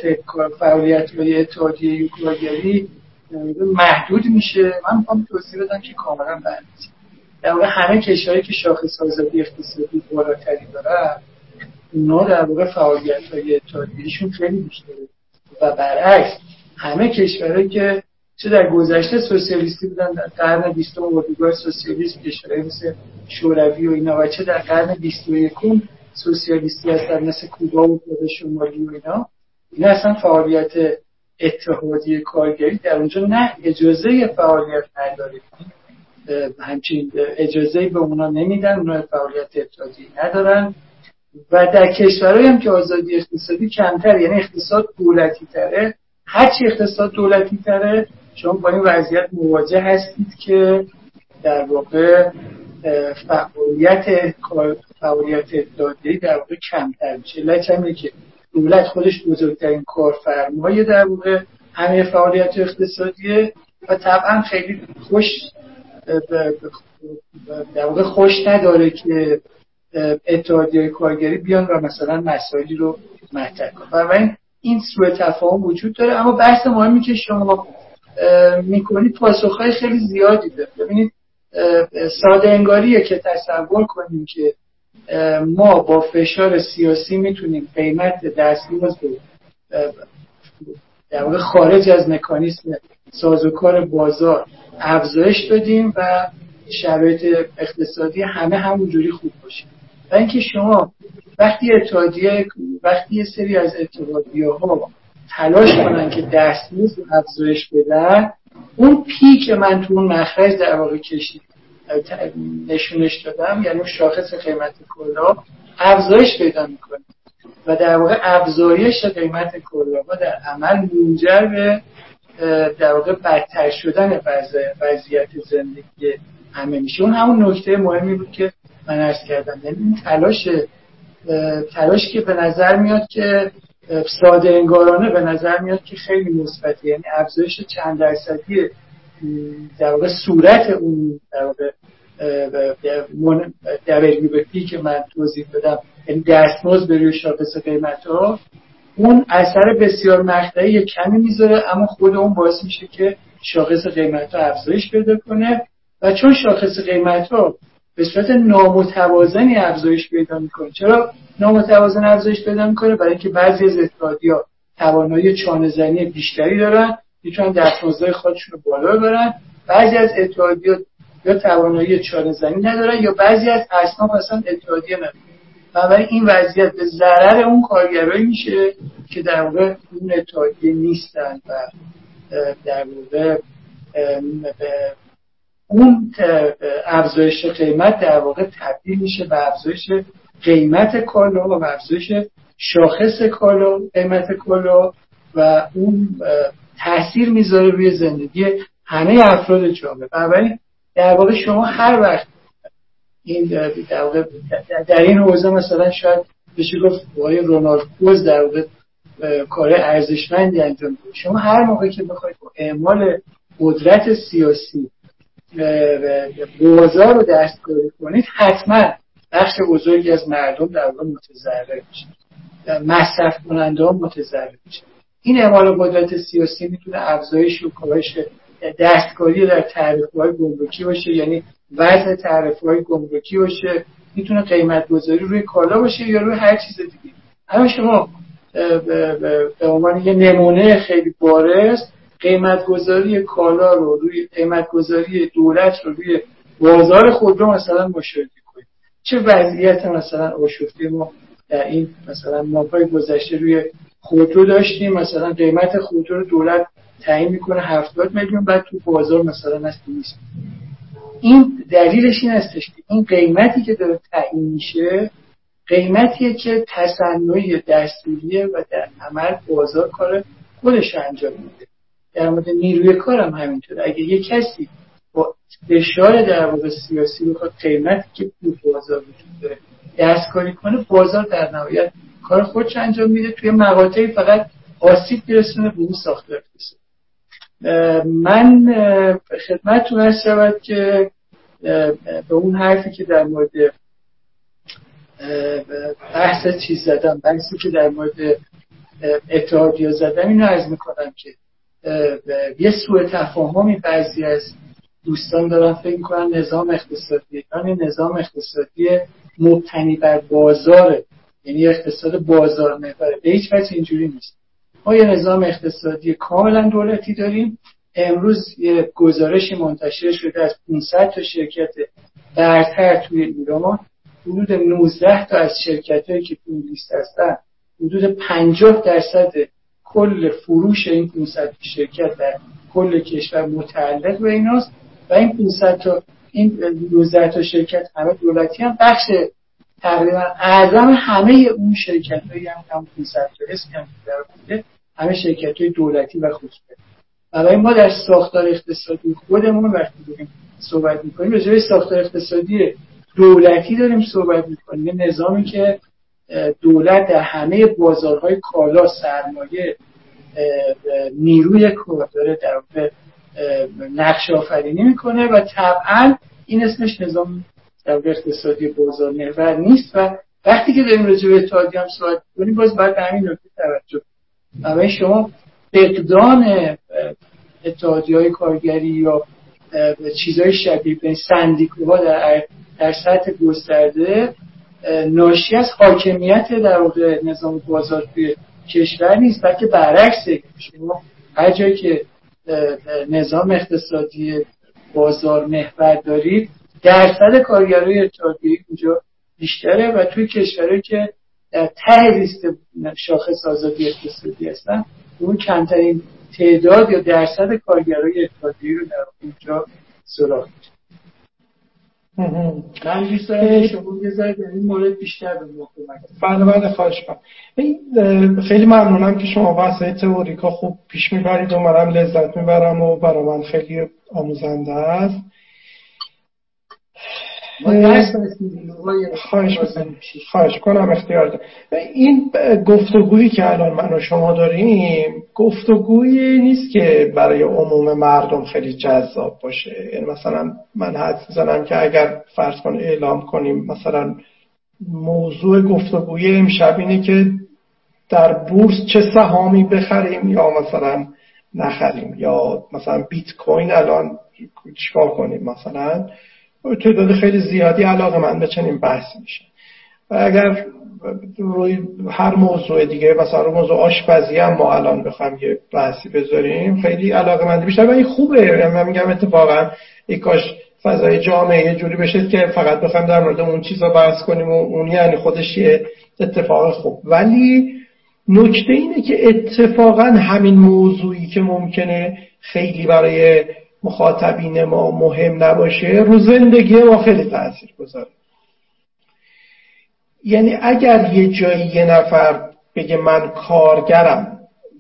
فعالیت های اتحادیه یوکلاگری محدود میشه. من می‌خوام توضیح بدم که کاملا برمیزه در واقع همه کشورهایی که شاخص آزادی اقتصادی بالاتری دارن اونا در واقع فعالیت های اتحادیهشون خیلی بیشتره و برعکس همه کشورهایی که چه در گذشته سوسیالیستی بودن در قرن بیستم اردوگاه سوسیالیسم کشورهای مثل شوروی و اینا و چه در قرن بیست و یکم سوسیالیستی هستن مثل کوبا و کره شمالی و اینا. این اصلا فعالیت اتحادیه کارگری در اونجا نه اجازه فعالیت نداره. همچین اجازه به اونا نمیدن اونا فعالیت اتحادیه ندارن. و در کشورهایی هم که آزادی اقتصادی کمتر یعنی اقتصاد دولتی تره. هرچی اقتصاد دولتی تره شما با این وضعیت مواجه هستید که در واقع فعالیت فعالیت اتحادیه در واقع کمتر میشه. علت که دولت خودش بزرگترین کارفرمای در واقع همه فعالیت اقتصادیه و طبعا خیلی خوش در واقع خوش نداره که اتحادیه کارگری بیان و مثلا مسائلی رو مطرح کنن بنابراین این سوء تفاهم وجود داره اما بحث مهمی که شما می‌کنید پاسخهای خیلی زیادی داره. ببینید ساده انگاریه که تصور کنیم که ما با فشار سیاسی می‌تونیم قیمت دستمزد رو در خارج از مکانیسم سازوکار بازار افزایش بدیم و شرایط اقتصادی همه همونجوری خوب باشه. و اینکه شما وقتی اتحادیه وقتی یه سری از اتحادیه ها تلاش کنن که دستمزد رو افزایش بدن. اون پیک من تو اون مخرج در واقع کشید نشونش دادم یعنی اون شاخص قیمت کلا افزایش پیدا می‌کنه و در واقع افزایش قیمت کلاها در عمل منجر به در واقع بدتر شدن وضعیت زندگی همه میشه. اون همون نکته مهمی بود که من ارز کردم. یعنی این تلاش تلاش که به نظر میاد که ساده انگارانه به نظر میاد که خیلی مثبته. یعنی افزایش چند درصدی در واقع صورت اون در واقع به پی که من توضیح دادم یعنی دستمزد به روی شاخص قیمت ها اون اثر بسیار مقطعی کمی می‌ذاره اما خود اون باعث میشه که شاخص قیمت ها افزایش پیدا کنه. و چون شاخص قیمت ها به صورت نامتوازنی افزایش پیدا می‌کنه. چرا نامتوازن افزایش پیدا می‌کنه؟ برای اینکه بعضی از اتحادیه‌ها توانایی چانه بیشتری دارن می‌تونن دستمزدهای خودشون رو بالا ببرن. بعضی از اتحادیه یا توانایی چاره زنی ندارن یا بعضی از اصناف اصلا اتحادیه ندارن. برای این وضعیت به ضرر اون کارگرایی میشه که در واقع اون اتحادیه نیستن و در واقع اون افزایش قیمت در واقع تبدیل میشه به افزایش قیمت کالا و افزایش شاخص کالا قیمت کالا و اون تاثیر می‌ذاره روی زندگی همه افراد جامعه. بنابراین در واقع شما هر وقت این در, در این حوزه مثلا شاید بشه گفت آقای رونالد کوز در واقع کار ارزشمندی انجام شما هر موقع که بخواید با اعمال قدرت سیاسی بازار رو دستکاری کنید حتما بخش بزرگی از مردم در واقع متضرر میشه. مصرف کننده ها متضرر میشه. این اعمال قدرت سیاسی می‌تونه افزایش و کاهش دستکاری در تعرفه های گمرکی باشه یعنی وضع تعرف های گمرکی باشه می‌تونه قیمت گذاری روی کالا باشه یا روی هر چیز دیگه. اما شما به عنوان یه نمونه خیلی بارز قیمت گذاری کالا رو روی قیمت گذاری دولت رو روی بازار خودرو مثلا مشاهده کنید. چه وضعیت مثلا آشفته ما در این مثلا ماهای گذشته روی خودرو داشتیم؟ مثلا قیمت خودرو رو دولت تعیین می‌کنه 70 میلیون بعد تو بازار مثلا هست نیست این دلیلش این هستش که این قیمتی که داره تعیین میشه قیمتیه که تصنعی دستوریه و در عمل بازار کار خودش انجام میده. در مورد نیروی کار هم همینطور اگه یه کسی با فشار در واقع سیاسی بخواد قیمتی که تو بازار وجود داره دستکاری کنه بازار در نهایت کار خودش انجام میده. توی مقاطعی فقط آسیب برسونه به اون ساختار من خدمتتون هست شود که به اون حرفی که در مورد بحث چیز زدم بحثی که در مورد اتحادیه زدم اینو عرض می‌کنم که یه سوء تفاهمی بعضی از دوستان دارن فکر می‌کنن نظام اقتصادی. یعنی نظام اقتصادی مبتنی بر بازاره یعنی اقتصاد بازار محوره به هیچ وجه اینجوری نیست. ما یه نظام اقتصادی کاملا دولتی داریم. امروز یه گزارشی منتشر شده از 500 تا شرکت برتر توی ایران. حدود 19 تا از شرکت هایی که توی لیست هستن حدود 50 درصد کل فروش این 500 شرکت در کل کشور متعلق به ایناست و این 500 تا این 19 تا شرکت همه دولتی هم بخش تقریبا اعظم همه اون شرکت هایی هم هم 500 تا اسم هم در بوده همه شرکت های دولتی و خصوصی. برای ما در ساختار اقتصادی خودمون وقتی داریم صحبت می‌کنیم راجع ساختار اقتصادی دولتی داریم صحبت می‌کنیم. نظامی که دولت در همه بازارهای کالا سرمایه نیروی کار داره در نقش آفرینی می‌کنه و طبعا این اسمش نظام در اقتصادی بازار محور نیست و وقتی که داریم راجع به اتحادی هم صحبت کنیم باز باید به همین نکته توجه برای شما فقدان اتحادی های کارگری یا چیزهای شبیه به سندیکوها در, در سطح گسترده ناشی از حاکمیت در واقع نظام بازار توی کشور نیست بلکه برعکس شما هر جایی که نظام اقتصادی بازار محور دارید درصد کارگرای اتحادیه اونجا بیشتره و توی کشورهایی که در ته لیست شاخص آزادی اقتصادی هستن اون کمترین تعداد یا درصد کارگرای اتحادیه رو در اونجا سراغ من دوست دارم شما یه این مورد بیشتر به بله بله خواهش خیلی ممنونم که شما بحث تئوریکا خوب پیش می‌برید و منم لذت می‌برم و برای من خیلی آموزنده است. خواهش خواهش کنم اختیار ده. این گفتگویی که الان من و شما داریم گفتگویی نیست که برای عموم مردم خیلی جذاب باشه. یعنی مثلا من حد زنم که اگر فرض کن اعلام کنیم مثلا موضوع گفتگوی امشب اینه که در بورس چه سهامی بخریم یا مثلا نخریم یا مثلا بیت کوین الان چیکار کنیم مثلا؟ تعداد خیلی زیادی علاقه من به چنین بحثی میشه. و اگر روی هر موضوع دیگه مثلا رو موضوع آشپزی هم ما الان بخوام یه بحثی بذاریم خیلی علاقه من بیشتر و خوبه. یعنی من میگم اتفاقا ای کاش فضای جامعه یه جوری بشه که فقط بخوام در مورد اون چیزا بحث کنیم و اون یعنی خودش یه اتفاق خوب. ولی نکته اینه که اتفاقا همین موضوعی که ممکنه خیلی برای مخاطبین ما مهم نباشه رو زندگی ما خیلی تاثیر گذاره. یعنی اگر یه جایی یه نفر بگه من کارگرم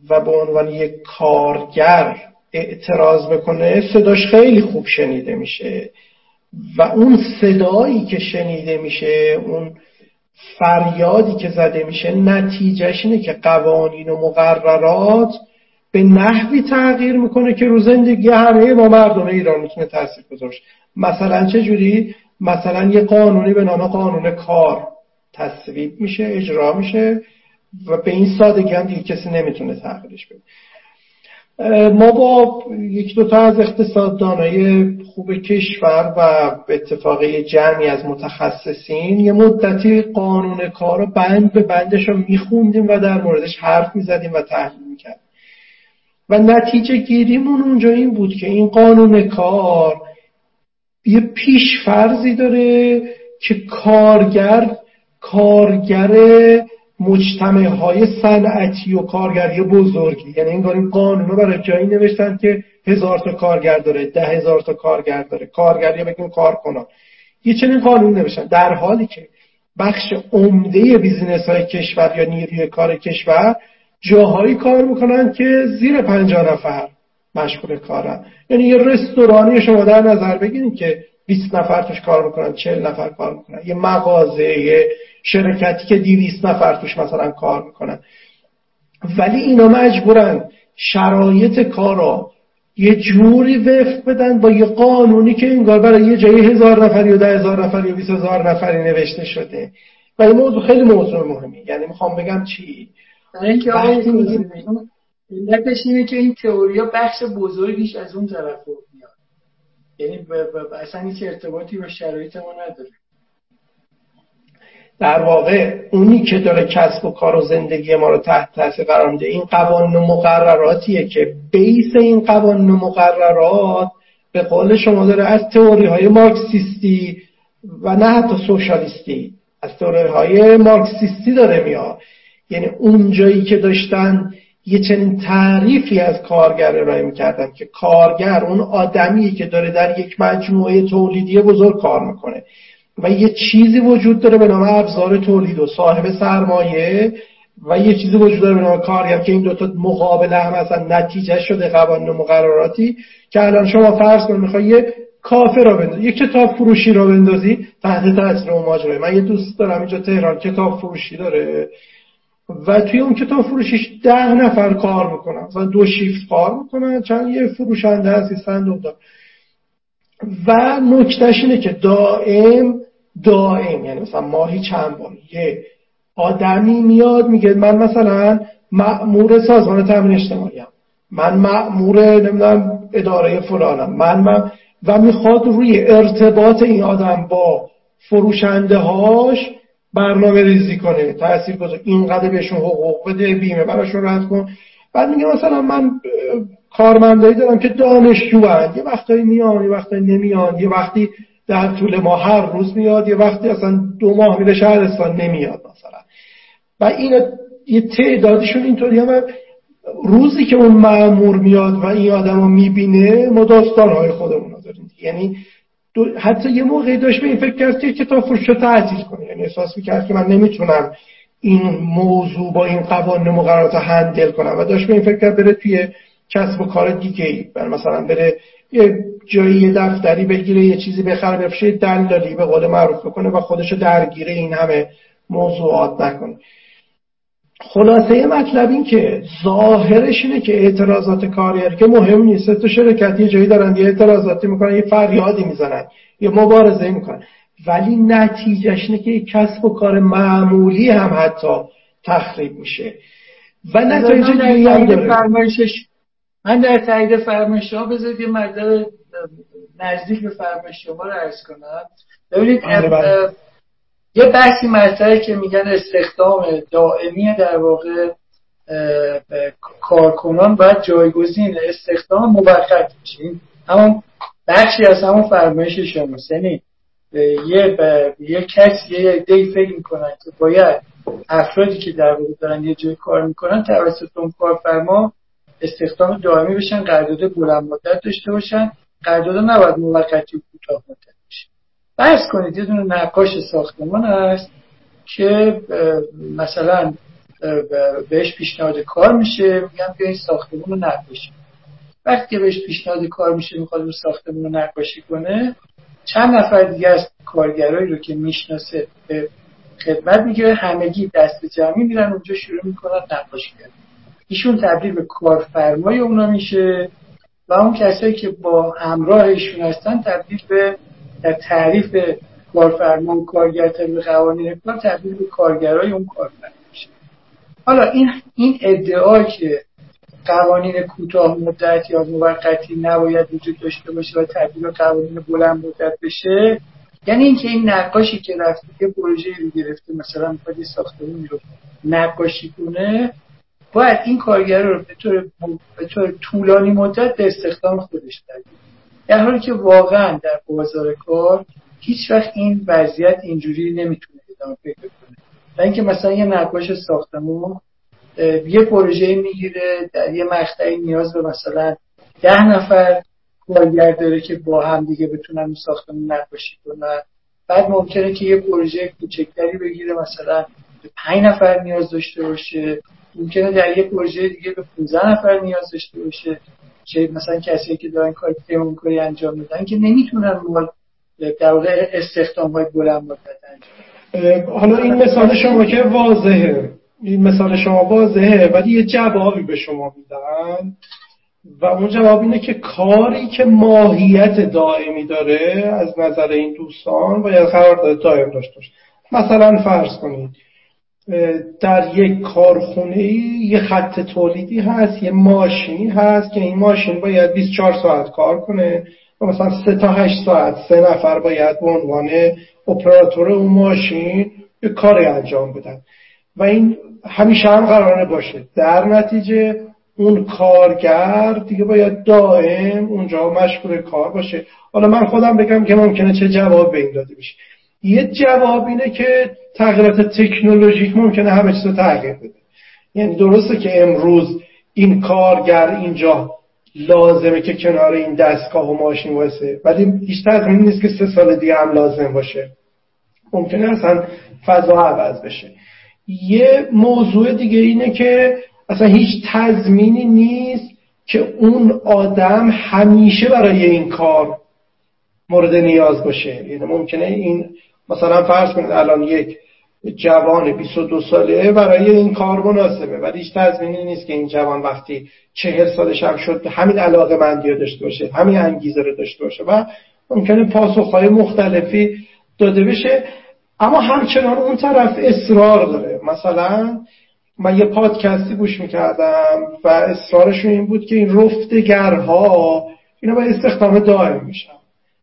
و به عنوان یک کارگر اعتراض بکنه صداش خیلی خوب شنیده میشه و اون صدایی که شنیده میشه اون فریادی که زده میشه نتیجهش اینه که قوانین و مقررات به نحوی تغییر می‌کنه که رو زندگی همه ما مردم ایران می‌تونه تاثیر گذاشت مثلا چه جوری؟ مثلا یه قانونی به نام قانون کار تصویب میشه اجرا میشه و به این سادگی هم دیگه کسی نمی‌تونه تغییرش بده. ما با یک دوتا از اقتصاددانای خوب کشور و به اتفاق جمعی از متخصصین یه مدتی قانون کار رو بند به بندش رو میخوندیم و در موردش حرف می‌زدیم و تحلیل می‌کردیم. و نتیجه گیریمون اونجا این بود که این قانون کار یه پیشفرزی داره که کارگر کارگر مجتمع های صنعتی و کارگری بزرگی یعنی این این قانون رو برای جایی نوشتن که هزار تا کارگر داره ده هزار تا کارگر داره کارگری بگیم کار کنن یه چنین قانون نوشتن. در حالی که بخش عمده بیزینس های کشور یا نیروی کار کشور جاهایی کار می‌کنن که زیر پنجاه نفر مشغول کارن. یعنی یه رستورانی شما در نظر بگیرید که 20 نفر توش کار می‌کنن 40 نفر کار می‌کنن. یه مغازه یه شرکتی که 200 نفر توش مثلا کار می‌کنن. ولی اینا مجبورن شرایط کارا یه جوری وفق بدن با یه قانونی که انگار برای یه جایی هزار نفر یا ده هزار نفر یا بیس هزار نفری نوشته شده. و این موضوع خیلی موضوع مهمی یعنی می‌خوام بگم چی؟ اینکه علتش اینه که این تئوریا بخش بزرگیش از اون طرف میاد. یعنی اصلا هیچ ارتباطی با شرایط ما نداره. در واقع اونی که داره کسب و کار و زندگی ما رو تحت تاثیر قرار میده این قوانین و مقرراتیه که بیس این قوانین و مقررات به قول شما داره از تئوری های مارکسیستی و نه حتی سوشالیستی از تئوری های مارکسیستی داره میاد. یعنی اون جایی که داشتن یه چنین تعریفی از کارگر ارائه می‌کردن که کارگر اون آدمی که داره در یک مجموعه تولیدی بزرگ کار می‌کنه. و یه چیزی وجود داره به نام ابزار تولید و صاحب سرمایه و یه چیزی وجود داره به نام کارگر که این دوتا مقابله هم اصلا نتیجه شده قوانین و مقرراتی که الان شما فرض کنید می‌خوای یه کافه را بندازی یه کتاب فروشی را بندازی تحت تاثیر اون ماجرا من یه دوست دارم اینجا تهران کتاب فروشی داره. و توی اون کتاب فروشیش ده نفر کار می‌کنن. مثلا دو شیفت کار می‌کنن چند یه فروشنده هستی صندوق دار. و نکتهش اینه که دائم دائم. یعنی مثلا ماهی چند بار؟ یه آدمی میاد میگه من مثلا مأمور سازمان تامین اجتماعی هم. من مأمور نمی‌دونم اداره فلانم. من, من و می‌خواد روی ارتباط این آدم با فروشنده هاش برنامه ریزی کنه تاثیر گذار اینقدر بهشون حقوق بده بیمه براشون رد کن. بعد میگه مثلا من کارمندایی دارم که دانشجو یه وقتایی میان یه وقتایی نمیان. یه وقتی در طول ما هر روز میاد یه وقتی اصلا دو ماه میره شهرستان نمیاد مثلا. و این یه تعدادشون اینطوری هم روزی که اون معمور میاد و این آدم رو می‌بینه ما داستانهای خودمون رو داریم. یعنی حتی یه موقعی داشت به این فکر کرد که کتاب فروش کنه. یعنی احساس می‌کرد که من نمی‌تونم این موضوع با این قوانین مقررات هندل کنم. و داشت به این فکر کرد بره توی کسب و کار دیگه ای مثلا بره یه جایی یه دفتری بگیره یه چیزی بخره بفشه دلالی به قول معروف بکنه و خودشو درگیره این همه موضوعات نکنه. خلاصه مطلب این که ظاهرش اینه که اعتراضات کارگر که مهم نیست. تو شرکت یه جایی دارن یه اعتراضاتی می‌کنن یه فریادی می‌زنن یه مبارزه می‌کنن. ولی نتیجهش اینه که کسب و کار معمولی هم حتی تخریب میشه. و نتیجه دیگه فرمایشش من در تایید فرمایش شما بذارید یه مطلب نزدیک به فرمایش شما رو عرض کنم. ببینید بله، بله. یه بحثی مطرحه که میگن استخدام دائمی در واقع کارکنان باید جایگزین استخدام موقت بشه همون بخشی از همون فرمایش شماست یعنی یه یه کسی یه دی فکر می‌کنن که باید افرادی که در واقع دارن یه جای کار می‌کنن توسط اون کارفرما استخدام دائمی بشن قرارداد بلند مدت داشته باشن. قرارداد نباید موقتی کوتاه مدت فرض کنید یه دونه نقاش ساختمان هست که مثلا بهش پیشنهاد کار میشه میگم که این ساختمون رو نقاشی وقتی بهش پیشنهاد کار میشه می‌خواد اون ساختمون رو نقاشی کنه چند نفر دیگه از کارگرایی رو که می‌شناسه به خدمت می‌گیره همگی دست جمعی میرن اونجا شروع می‌کنن نقاشی کردن. ایشون تبدیل به کارفرمای اونا میشه و اون کسایی که با همراهشون هستن تبدیل به در تعریف کارفرما و کارگر طبق قوانین کار تبدیل به کارگرای اون کارفرما میشه. حالا این این ادعا که قوانین کوتاه مدت یا موقتی نباید وجود داشته باشه و تبدیل به قوانین بلند مدت بشه یعنی اینکه این نقاشی که رفته یه پروژه رو گرفته مثلا می‌خواد یه ساختمونی رو نقاشی کنه باید این کارگر رو به طور, به طور طولانی مدت به استخدام خودش بگیره در حالی که واقعا در بازار کار هیچ وقت این وضعیت اینجوری نمی‌تونه ادامه پیدا کنه. و اینکه مثلا یه نقاش ساختمون یه پروژه می‌گیره در یه مقطعی نیاز به مثلا ده نفر کارگر داره که با هم دیگه بتونن ساختمون نقاشی کنن. بعد ممکنه که یه پروژه کوچکتری بگیره مثلا به پنج نفر نیاز داشته باشه. ممکنه در یه پروژه دیگه به 15 نفر نیاز داشته باشه. چه مثلا کسی که دارن کار کاری انجام میدن که نمی‌تونن در واقع استخدام های بلند مدت انجام حالا این مثال شما که واضحه. این مثال شما واضحه ولی یه جوابی به شما میدن و اون جواب اینه که کاری که ماهیت دائمی داره از نظر این دوستان باید قرارداد دائم داشته باشه. مثلا فرض کنید در یک کارخونه یه خط تولیدی هست یه ماشینی هست که این ماشین باید 24 ساعت کار کنه و مثلا 3 تا 8 ساعت سه نفر باید به عنوان اپراتور اون ماشین یه کاری انجام بدن. و این همیشه هم قراره باشه. در نتیجه اون کارگر دیگه باید دائم اونجا مشغول کار باشه. حالا من خودم بگم که ممکنه چه جواب به این داده بشه. یه جواب اینه که تغییرات تکنولوژیک ممکنه همه چیز رو تغییر بده. یعنی درسته که امروز این کارگر اینجا لازمه که کنار این دستگاه و ماشین واسه ولی هیچ تضمین نیست که سه سال دیگه هم لازم باشه. ممکنه اصلا فضا عوض بشه. یه موضوع دیگه اینه که اصلا هیچ تضمینی نیست که اون آدم همیشه برای این کار مورد نیاز باشه. یعنی ممکنه این مثلا فرض کنید الان یک جوان 22 ساله برای این کار مناسبه ولی هیچ تضمینی نیست که این جوان وقتی چهل سالش هم شد همین علاقه مندی داشته باشه همین انگیزه رو داشته باشه و ممکنه پاسخهای مختلفی داده بشه. اما همچنان اون طرف اصرار داره. مثلا من یه پادکستی گوش می‌کردم و اصرارشون این بود که این رفتگرها اینا باید استخدام دائم میشن.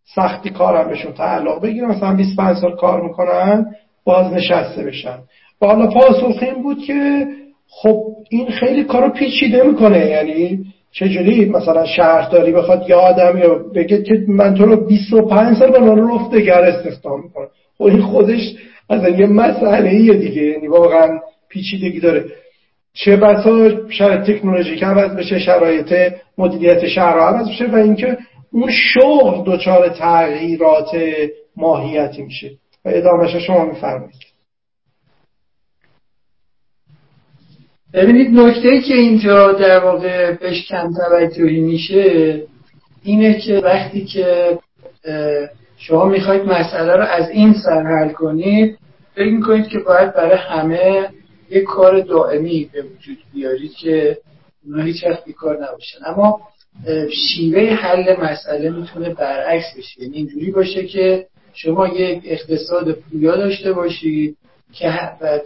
سختی کارم بهشون تعلق بگیرم مثلا 25 سال کار می‌کنن بازنشسته بشن. و حالا پاسخ این بود که خب این خیلی کارو پیچیده می‌کنه. یعنی چجوری مثلا شهرداری بخواد یه آدم یا بگه که من تو رو 25 سال به من رفتگر استخدام می‌کنم. خب این خودش از یه مسئله دیگه. یعنی واقعا پیچیدگی داره. چه بسا شرایط تکنولوژیک عوض بشه شرایط مدیریت شهر عوض بشه و اینکه اون شغل دچار تغییرات ماهیتی میشه. و ادامهش شما میفرمایید. ببینید نکته ای که اینجا در واقع بهش کم توجهی میشه اینه که وقتی که شما می‌خواید مسئله رو از این سر حل کنید فکر می‌کنید که باید برای همه یک کار دائمی به وجود بیارید که اونا هیچ وقت بیکار نباشن. اما شیوه حل مسئله می‌تونه برعکس بشه. یعنی اینجوری باشه که شما یک اقتصاد پویا داشته باشید که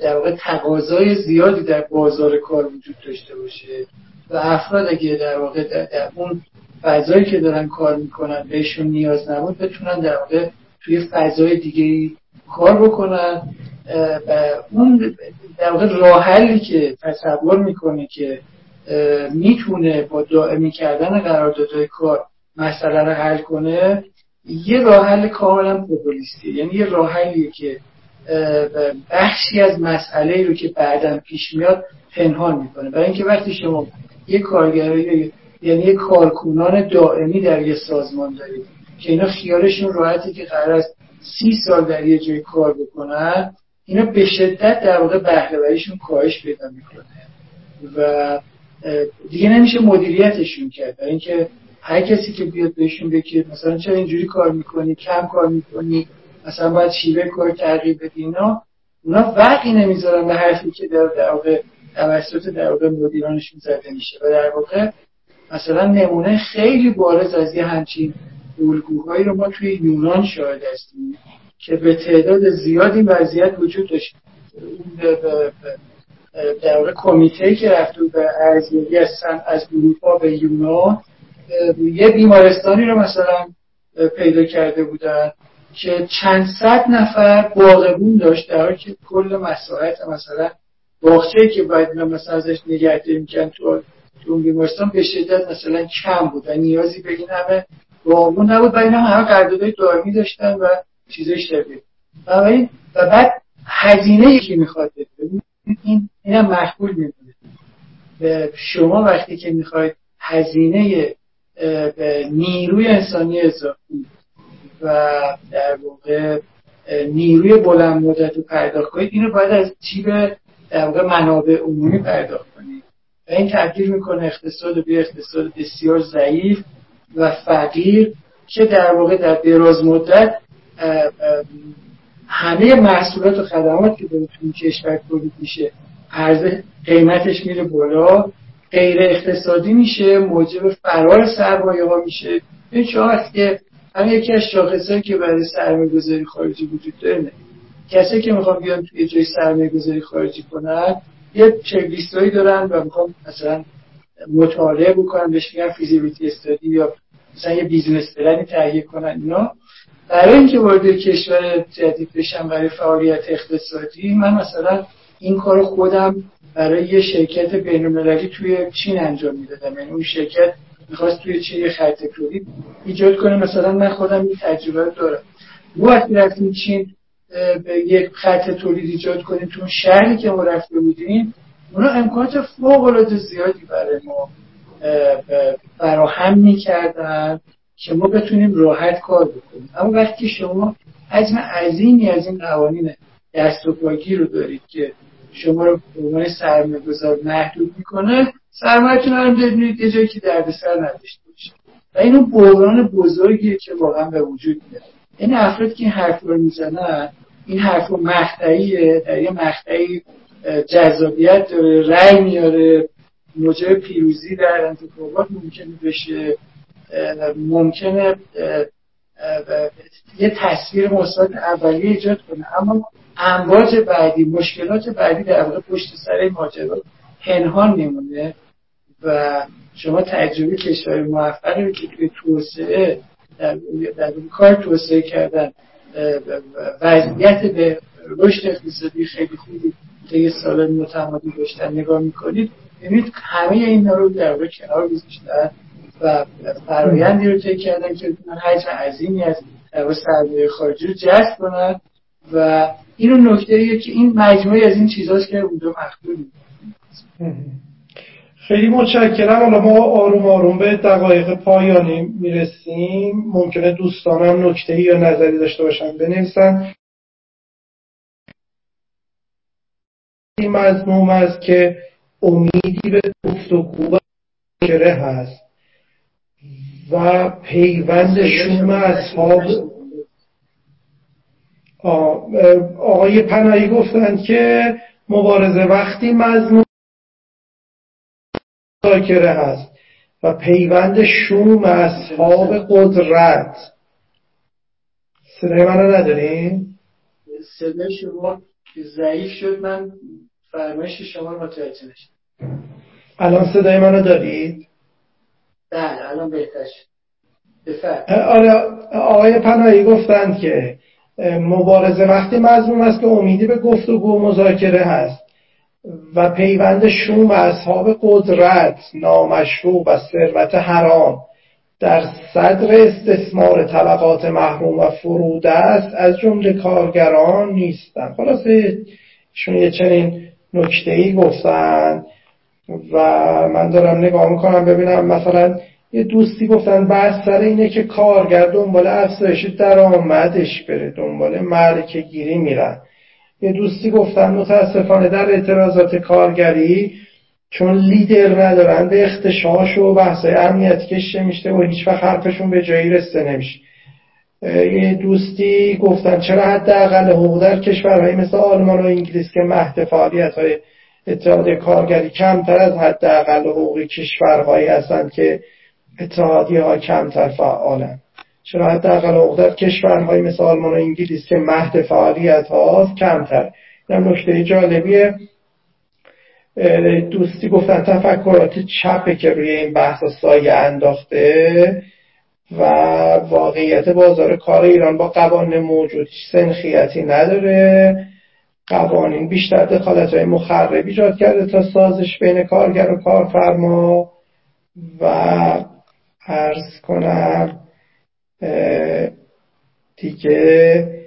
در واقع تقاضای زیادی در بازار کار وجود داشته باشه و افراد اگه در واقع در, اون فضایی که دارن کار می‌کنن بهشون نیاز نبود بتونن در واقع توی فضای دیگه کار بکنن. و اون در واقع راه که تصور می‌کنه که می‌تونه با دائمی کردن قراردادهای کار مسئله رو حل کنه یه راه حل کاملا پوپولیستی یعنی یه راه حلیه که بخشی از مسئله رو که بعدا پیش میاد پنهان می‌کنه. برای اینکه وقتی شما یه کارگر یعنی یه کارکنان دائمی در یه سازمان دارید که اینا خیالشون راحتی که قرار است سی سال در یه جای کار بکنن اینا به شدت در واقع بهرهوریشون کاهش پیدا می‌کنه. و دیگه نمیشه مدیریتشون کرد. برای اینکه هر کسی که بیاد بهشون بگه مثلا چرا اینجوری کار می‌کنی کم کار می‌کنی مثلا باید شیوه کار تغییر بدی اینا اونا وقتی نمی‌ذارن به حرفی که در واقع توسط در واقع مدیرانشون زده میشه. و در واقع مثلا نمونه خیلی بارز از یه همچین الگوهایی رو ما توی یونان شاهد هستیم که به تعداد زیادی وضعیت وجود داشت. در واقع کمیته که رفته به ارزیابی از از اروپا به یونان یه بیمارستانی رو مثلا پیدا کرده بودن که چند صد نفر باغبون داشت در حالی که کل مساحت مثلا باغچه که باید مثلا ازش نگهداری می‌کنن تو تو اون بیمارستان به شدت مثلا کم بود و نیازی به این همه باغبون نبود و اینا همه قراردادهای دائمی داشتن و چیزای شبیه. و بعد هزینه یکی می‌خواد این اینم مقبول میمونه. شما وقتی که می‌خواید هزینه به نیروی انسانی اضافی و در واقع نیروی بلند مدت رو پرداخت کنید اینو باید از جیب در واقع منابع عمومی پرداخت کنید. و این تبدیل می‌کنه اقتصاد به اقتصاد بسیار ضعیف و فقیر که در واقع در دراز مدت همه محصولات و خدمات که داره تو کشور تولید میشه ارزش قیمتش میره بالا. غیر اقتصادی میشه موجب فرار سرمایه ها میشه. این شما که همین یکی از که برای سرمایه گذاری خارجی وجود داره کسی که می‌خوام بیان توی جای سرمایه گذاری خارجی کنن یه چکلیستایی دارن و می‌خوام مثلا مطالعه بکنن بهش میگن feasibility study یا مثلا یه business plan ی تهیه کنن اینا. برای اینکه وارد کشور جدید بشم برای فعالیت اقتصادی من مثلا این کار خودم برای یه شرکت بینالمللی توی چین انجام می‌دادم. یعنی اون شرکت می‌خواست توی چین یه خط تولید ایجاد کنه. مثلا من خودم این تجربه دارم. ما وقتی رفتیم چین به یک خط تولید ایجاد کنیم. تو شهری که ما رفته بودیم اونا امکانات فوق العاده زیادی برای ما فراهم می‌کردن که ما بتونیم راحت کار بکنیم. اما وقتی شما حجم عظیمی از این قوانین دست و پاگی رو دارید که شما رو به عنوان سرمایه گذار محدود می‌کنه سرمایهتون رو ببینید یه جایی که دردسر نداشته باشه. و این بحران بزرگیه که واقعا به وجود میاد. این افراد که این حرف رو می‌زنن این حرف رو مقطعیه در یه مقطعی جذابیت داره رأی میاره موجب پیروزی در انتخابات ممکنه بشه ممکنه یه تصویر مثبت اولیه ایجاد کنه. اما امواج بعدی مشکلات بعدی در واقع پشت سر ماجرا پنهان میمونه و شما تجربه کشور موفقی رو که توی توسعه در, در کار توسعه کردن وضعیت به رشد اقتصادی خیلی خوبی طی سال متمادی داشتن نگاه می‌کنید ببینید همه اینا رو در واقع کنار گذاشتن و فرایندی رو طی کردن که حجم عظیمی از سرمایه خارجی رو جذب کنن و اینو نکته ایه که این مجموعی از این چیزاست که اونجا مخدوم خیلی متشکرم. حالا ما آروم آروم به دقایق پایانی می‌رسیم. ممکنه دوستانم نکته یا نظری داشته باشن بنویسن. این مضموم است که امیدی به گفتگو کره هست و پیوند شوم اصحاب آقای پناهی گفتند که مبارزه وقتی مضمون ذاکره هست و پیوند شوم اصحاب قدرت صدای من رو نداریم؟ صدای شما ضعیف شد من فرمایش شما رو متوجه نشد الان صدای منو دارید؟ بله الان بهتر شد آره آقای پناهی گفتند که مبارزه وقتی مضموم است که امیدی به گفتگو و مذاکره هست. و پیوند شوم اصحاب قدرت نامشروع و ثروت حرام در صدر استثمار طبقات محروم و فروده است از جمله کارگران نیستند. خلاصه شون یه چنین نکته ای گفتن و من دارم نگاه می‌کنم ببینم مثلا یه دوستی گفتن بحث سر اینه که کارگر دنبال افزایش درآمدش بره دنبال ملکه گیری میرن. یه دوستی گفتن متاسفانه در اعتراضات کارگری چون لیدر ندارن به اختشاش و بحثای امنیتی کشته میشه و هیچ وقت حرفشون به جایی رسته نمیشه. یه دوستی گفتن چرا حداقل حقوق در کشورهایی مثل آلمان و انگلیس که مهد فعالیت های اتحاد کارگری کمتر از حداقل حقوق کشورهایی هستند که اتحادی ها کمتر فعالن. چرا حداقل در کشورهای مثل آلمان و انگلیس که مهد فعالیت هاست کمتر. این نکته جالبیه. دوستی گفتن تفکرات چپه که روی این بحث سایه انداخته و واقعیت بازار کار ایران با قوانین موجود سنخیتی نداره. قوانین بیشتر دخالت های مخرب ایجاد کرده تا سازش بین کارگر و کارفرما و عرض کنم دیگه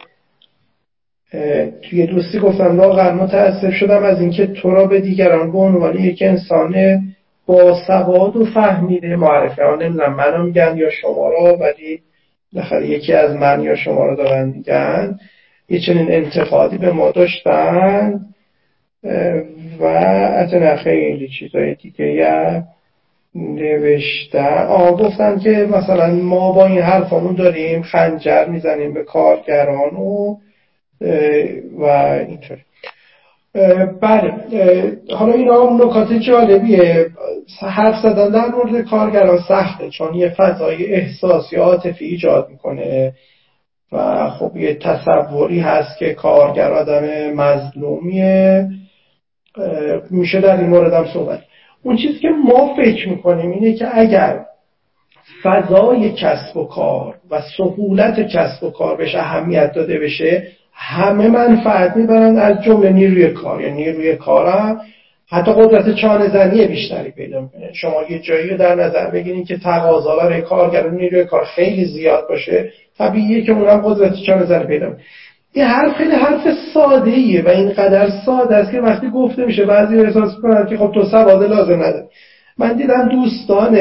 توی دوستی گفتم واقعا متاسف شدم از اینکه تو را به دیگران به عنوان یک انسان با سواد و فهمیده معرفه. ها نمی‌دونم منو میگن یا شما را ولی بالاخره یکی از من یا شما را دارن میگن. یه چنین انتقادی به ما داشتن و از خیلی چیزای دیگه نوشتن. آه گفتن که مثلا ما با این حرفامون داریم خنجر می‌زنیم به کارگران و و اینطور بله حالا اینا نکات جالبیه. حرف زدن در مورد کارگران سخته چون یه فضای احساسی عاطفی ایجاد می‌کنه و خب یه تصوری هست که کارگر آدم مظلومیه. میشه در این مورد هم صحبت اون چیزی که ما فکر می‌کنیم اینه که اگر فضای کسب و کار و سهولت کسب و کار بهش اهمیت داده بشه همه منفعت می‌برن از جمله نیروی کار. یعنی نیروی کارم حتی قدرت چانه زنی بیشتری پیدا می‌کنه. شما یه جایی رو در نظر بگیرید که تقاضا برای کارگر نیروی کار خیلی زیاد باشه طبیعیه که اونم قدرت چانه زنی پیدا می‌کنه. این حرف خیلی حرف ساده ایه و اینقدر ساده است که وقتی گفته میشه بعضی احساس کنن که خب تو سواد لازم نداره. من دیدم دوستان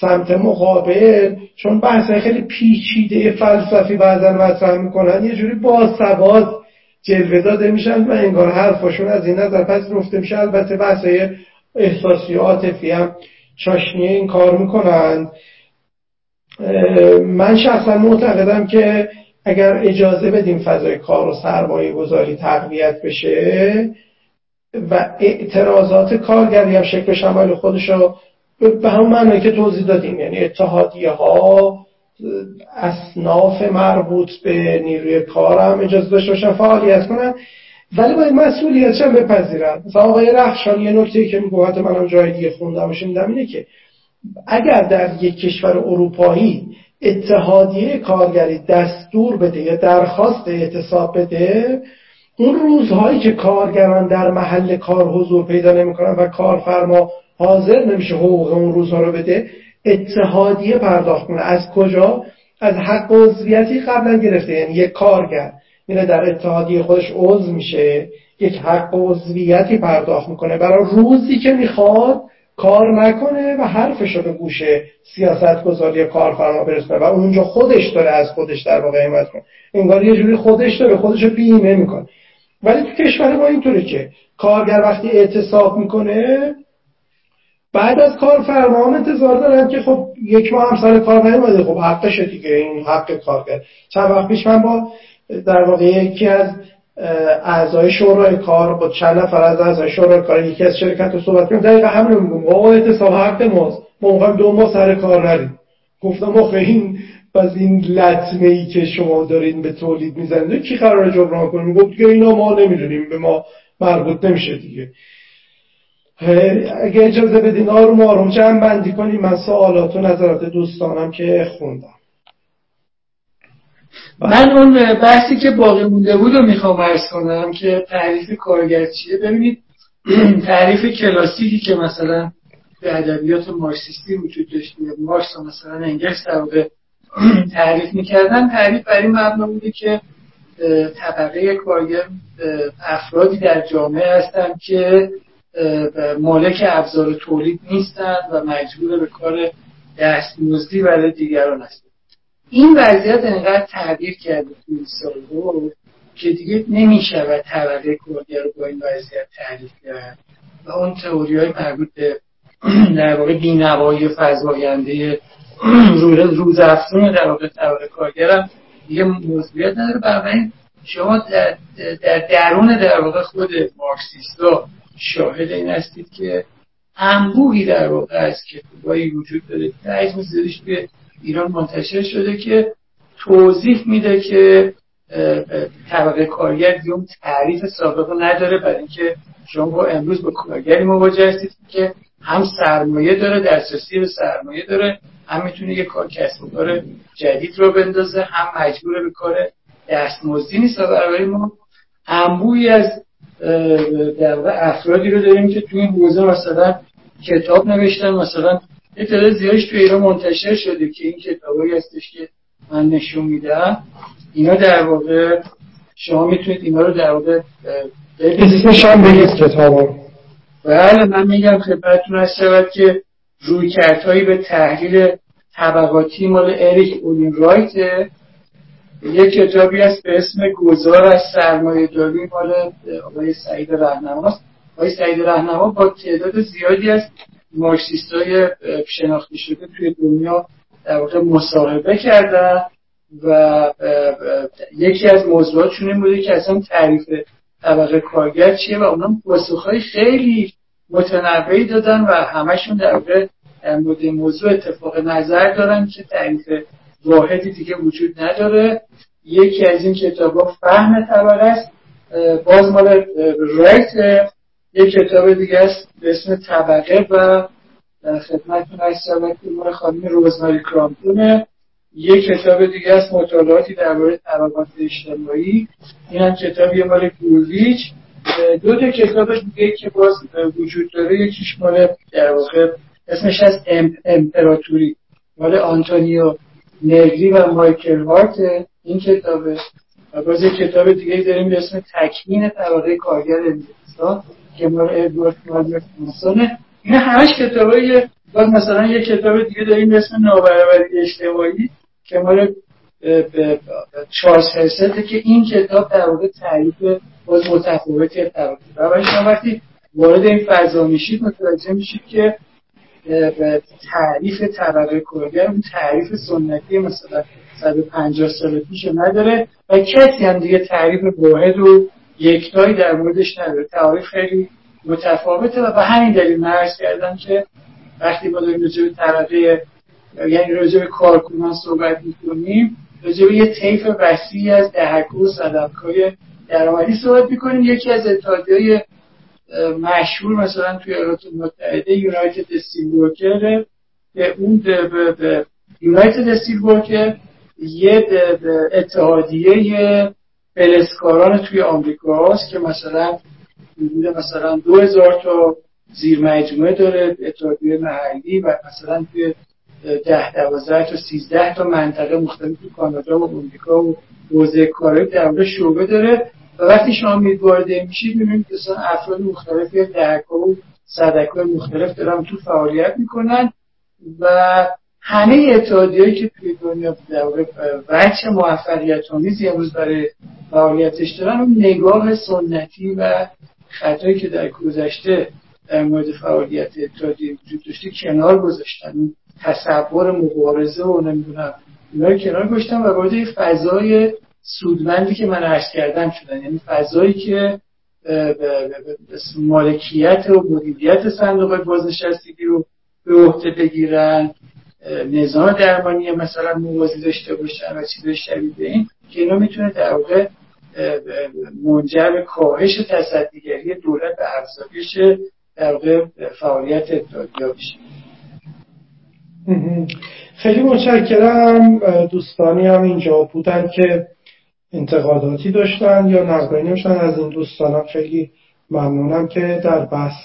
سمت مقابل چون بحث خیلی پیچیده فلسفی بعضا مطرح می‌کنن یه جوری با سواد جلوه داده میشن و انگار حرفاشون از این نظر پس رفته میشه. البته بحث احساسی و عاطفی هم چاشنی این کار می‌کنن. من شخصا معتقدم که اگر اجازه بدیم فضای کار و سرمایه گذاری تقویت بشه و اعتراضات کارگری هم شکل شمال خودش رو به همون معنی که توضیح دادیم یعنی اتحادیه ها اصناف مربوط به نیروی کار هم اجازه داشته باشن فعالیت کنن. ولی باید مسئولیت هم بپذیرن. مثلا آقای رخشان یه نکته که میگه حتی منم جای دیگه خوندم و اینه که اگر در یک کشور اروپایی اتحادیه کارگری دستور بده یا درخواست اعتصاب بده اون روزهایی که کارگران در محل کار حضور پیدا نمی‌کنن و کارفرما حاضر نمیشه حقوق اون روزها رو بده اتحادیه پرداخت کنه. از کجا؟ از حق عضویتی قبلا گرفته. یعنی یک کارگر میره در اتحادیه خودش عضو میشه یک حق عضویتی پرداخت می‌کنه. برای روزی که می‌خواد کار نکنه و حرفش رو به گوش سیاست گذاری کارفرما برسونه و اونجا خودش داره از خودش در واقع حمایت کنه. انگار یه جوری خودش داره خودش رو بیمه می‌کنه. ولی تو کشور ما اینطوره که کارگر وقتی اعتصاب می‌کنه بعد از کار فرمان انتظار دارن که خب یک ماه هم سر کار نیومده. خب حقش دیگه این حق کارگر. چند وقت پیش من با در واقع یکی از اعضای شورای کار با چند نفر از اعضای شورای کار یکی از شرکت رو صحبت کنیم. دقیقا همین رو میگم. آقا اعتصاب حق ماست. ما دو ماه سر کار نریم. گفتم آخه این از این لطمه ای که شما دارین به تولید می‌زنید کی قرار جبران کنیم گفت که اینا ما نمی‌دونیم. به ما مربوط نمیشه دیگه. اگه اجازه بدین آروم آروم جمع بندی کنیم. من سوالات و نظرات دوستانم که خوندم. من اون بحثی که باقی مونده بود رو می‌خوام ارز کنم که تعریف کارگر چیه؟ ببینید تعریف کلاسیکی که مثلا به ادبیات مارکسیستی وجود داشته مارکس مثلا انگلس در تعریف می‌کردن تعریف بر این مبنا بوده که طبقه کارگر افرادی در جامعه هستن که مالک ابزار تولید نیستند و مجبور به کار دستمزدی برای دیگران هستند. این وضعیت انقدر تغییر کرده توی این که دیگه نمیشه و طبقه کارگر رو با این وضعیت تعریف کرد. و اون تئوری های مربوط به در واقع بینوایی فضاینده روز افزون در واقع طبقه کارگرم دیگه موضوعیت نداره. بنابراین شما در, در درون در واقع خود مارکسیستا شاهد این هستید که انبوهی در واقع از کتابایی وجود داره. که عجم زیادش به ایران منتشر شده که توضیح میده که طبقه کارگر اون تعریف سابقه نداره برای اینکه شما امروز با کارگری مواجه هستید که هم سرمایه داره دسترسی به سرمایه داره هم می‌تونه یه کار کسب و کار جدید رو بندازه هم مجبور به کار دستمزدی نیست. و برای ما انبوی از در افرادی رو داریم که توی این حوزه مثلا کتاب نوشتن مثلا یه تعداد زیادش تو ایران منتشر شده که این کتابایی هستش که من نشون میدم. اینا در واقع شما می‌تونید اینا رو در واقع اسمش هم بگید کتاب بله من میگم خدمتتون هست شود که روی کرتهایی به تحلیل طبقاتی مال اریک اولین رایت یک کتابی هست به اسم گذار از سرمایه داری مال آقای سعید رهنماست. آقای سعید رهنما با تعداد زیادی از مارکسیست های شناخته شده توی دنیا در واقع مصاحبه کردن و یکی از موضوعاتشون این بوده که اصلا تعریف طبقه کارگر چیه و اونا پاسخهای خیلی متنوعی دادن و همشون در واقع مورد موضوع اتفاق نظر دارن که تعریف واحدی دیگه وجود نداره. یکی از این کتاب فهم طبقه است. باز مال رایت یک کتاب دیگه است به اسم طبقه و در خدمتتون هستم که خانم روزماری کرامپونه یک کتاب دیگه است مطالعاتی درباره طبقات اجتماعی. این هم کتابی مال گورویچ دو تا کتاب دیگه که باز وجود داره. یکیش مال در واقع اسمش از امپراتوری. مال آنتونیو نگری و مایکل هارت این کتابه. و باز یک کتاب دیگه داریم به اسم تکمین طبقه کارگر انگلستان مال ادوارد مالبرت این همش کتابه باز مثلا یک کتاب دیگه داریم به اسم نابرابری اجتماعی که مال چارلز هرسته که این کتاب در واقع تعریف باز متفاوتی طبقه و شما وقتی وارد این فضا میشید متوجه میشید که تعریف طبقه کارگر اون تعریف سنتی مثلا 150 سال پیش نداره و کسی هم دیگه تعریف واحد و یکتایی در موردش نداره. تعریف خیلی متفاوته و به همین دلیل مرز کردم که وقتی ما داریم راجع به یعنی به کارکنان صحبت می‌کنیم راجع یه طیف وسیعی از دهک و صدفکای درآمدی صحبت می‌کنیم. یکی از اتحادیه مشهور مثلا توی ایالات متحده یونایتد استیل ورکر که اون یونایتد استیل ورکر یه اتحادیه فلسکاران توی آمریکا هست که مثلا حدود مثلا دو هزار تا زیر مجموعه داره اتحادیه محلی و مثلا توی ده دوازده تا سیزده تا منطقه مختلف تو کانادا و آمریکا و حوزه کاری در واقع شعبه داره. و وقتی شما وارد میشید می‌بینید که افراد مختلف یا دهکا و صدکای مختلف دارن تو فعالیت می‌کنن و همه اتحادیهایی که توی دنیا در وجه موفقیت آمیزی امروز برای فعالیتش دارن اون نگاه سنتی و خطایی که در گذشته در مورد فعالیت اتحادیه وجود داشته کنار گذاشتن. تصور مبارزه و نمی‌دونم اینا کنار گذاشتن و وارد فضای سودمندی که من عرض کردم شدن. یعنی فضایی که مالکیت و مدیریت صندوق بازنشستگی رو به عهده بگیرن. نظام درمانی مثلا موازی داشته باشن و چیز شبیه به این که اینا می‌تونه در واقع منجر کاهش تصدیگری دولت به افزایش در واقع فعالیت اتحادیه بشه. خیلی متشکرم. دوستانی هم اینجا بودن که انتقاداتی داشتن یا نقدایی نوشتن از این دوستانم خیلی ممنونم که در بحث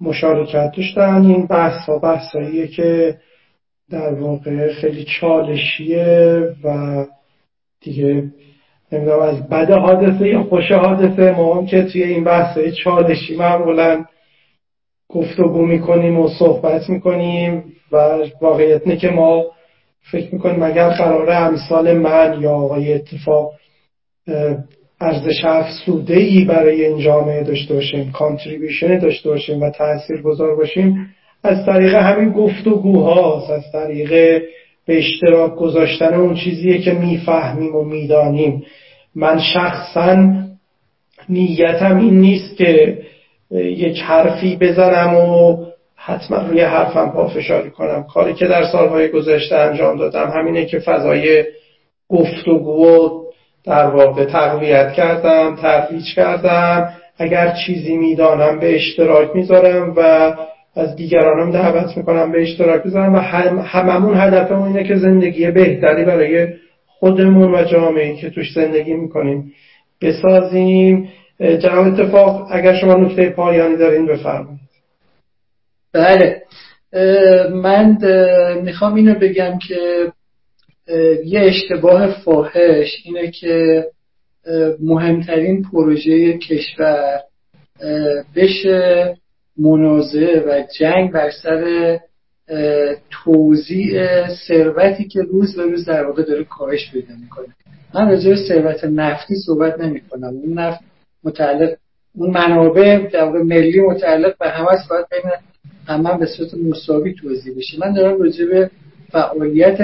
مشارکت داشتن. این بحث ها بحثاییه که در واقع خیلی چالشیه و دیگه نمی‌دونم از بد حادثه یا خوش حادثه ما هم که توی این بحث چالشی معمولا گفتگو می‌کنیم و صحبت می‌کنیم و واقعیت اینه که ما فکر می‌کنیم اگر قرار امثال من یا آقای اتفاق ارزش افسوده ای برای این جامعه داشته باشیم کانتریبیوشن داشته باشیم و تأثیر گذار باشیم از طریق همین گفتگوهاست از طریق به اشتراک گذاشتن اون چیزیه که می‌فهمیم و می‌دانیم. من شخصا نیتم این نیست که یک حرفی بزنم و حتما روی حرفم پافشاری کنم. کاری که در سالهای گذشته انجام دادم همینه که فضای گفتگو و در واقع تقویت کردم ترویج کردم. اگر چیزی می‌دانم به اشتراک می‌ذارم و از دیگرانم دعوت می‌کنم به اشتراک بذارم و هم هممون هدفمون اینه که زندگی بهتری برای خودمون و جامعه که توش زندگی می‌کنیم بسازیم. جناب اتفاق اگر شما نکته پایانی دارین بفرمایید. بله. من می‌خوام اینو بگم که یه اشتباه فاحش اینه که مهمترین پروژه کشور بشه منازعه و جنگ بر سر توزیع ثروتی که روز به روز در واقع داره کاهش پیدا می‌کنه. من راجع به ثروت نفتی صحبت نمی کنم اون نفت متعلق اون منابع در واقع ملی متعلق به همه باید بین همه به صورت مساوی توضیح بشه. من دارم راجع به فعالیت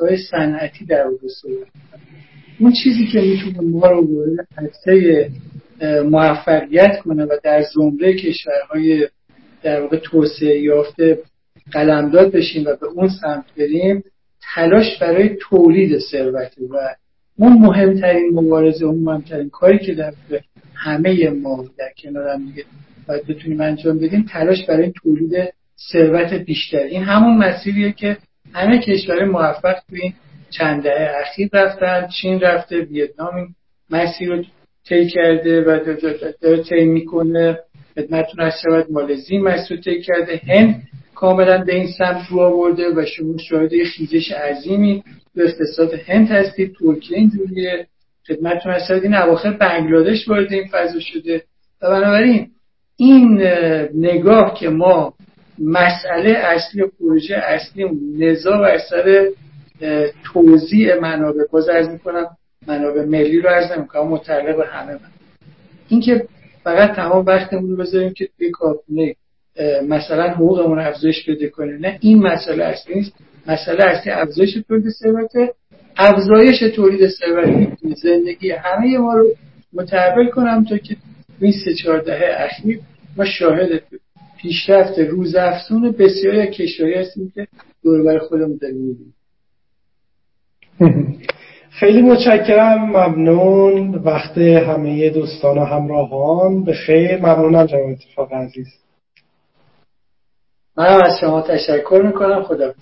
های صنعتی در واقع صحبت اون چیزی که می‌تونه ما رو وارد موفقیت کنه و در زمره کشورهای در واقع توسعه یافته قلمداد بشیم و به اون سمت بریم تلاش برای تولید ثروت و اون مهمترین مبارزه اون مهمترین کاری که در همه ما در کنار هم دیگه باید بتونیم انجام بدیم تلاش برای تولید ثروت بیشتر. این همون مسیریه که همه کشور موفق تو این چند دهه اخیر رفتن چین رفته ویتنام این مسیر رو طی کرده و داره طی می‌کنه. خدمتتون از شود مالزی رو طی کرده. هند کاملا به این سمت رو آورده و شما شاهد خیزش عظیمی به اقتصاد هند هستید. ترکیه اینجوریه. خدمتتون از این اواخر بنگلادش وارد این فضا شده. و بنابراین این نگاه که ما مسئله اصلی پروژه اصلی نزا بر سر توضیح منابع باز می‌کنم منابع ملی رو ارز نمی‌کنم متعلق به همه من. اینکه فقط تمام وقتمون رو بذاریم که توی کارخونه مثلا حقوقمون افزایش بده کنه نه این مسئله اصلی نیست. مسئله اصلی افزایش تولید ثروت افزایش تولید ثروت زندگی همه ما رو متحول کنم تا که این سه چهار دهه اخیر ما شاهد پیشرفت روز افزون بسیاری از کشورهایی هستیم که دور خودمون داریم. خیلی متشکرم ممنون. وقت همه دوستان و همراهان. به خیر. ممنونم جناب اتفاق عزیز. من از شما تشکر می‌کنم. خدا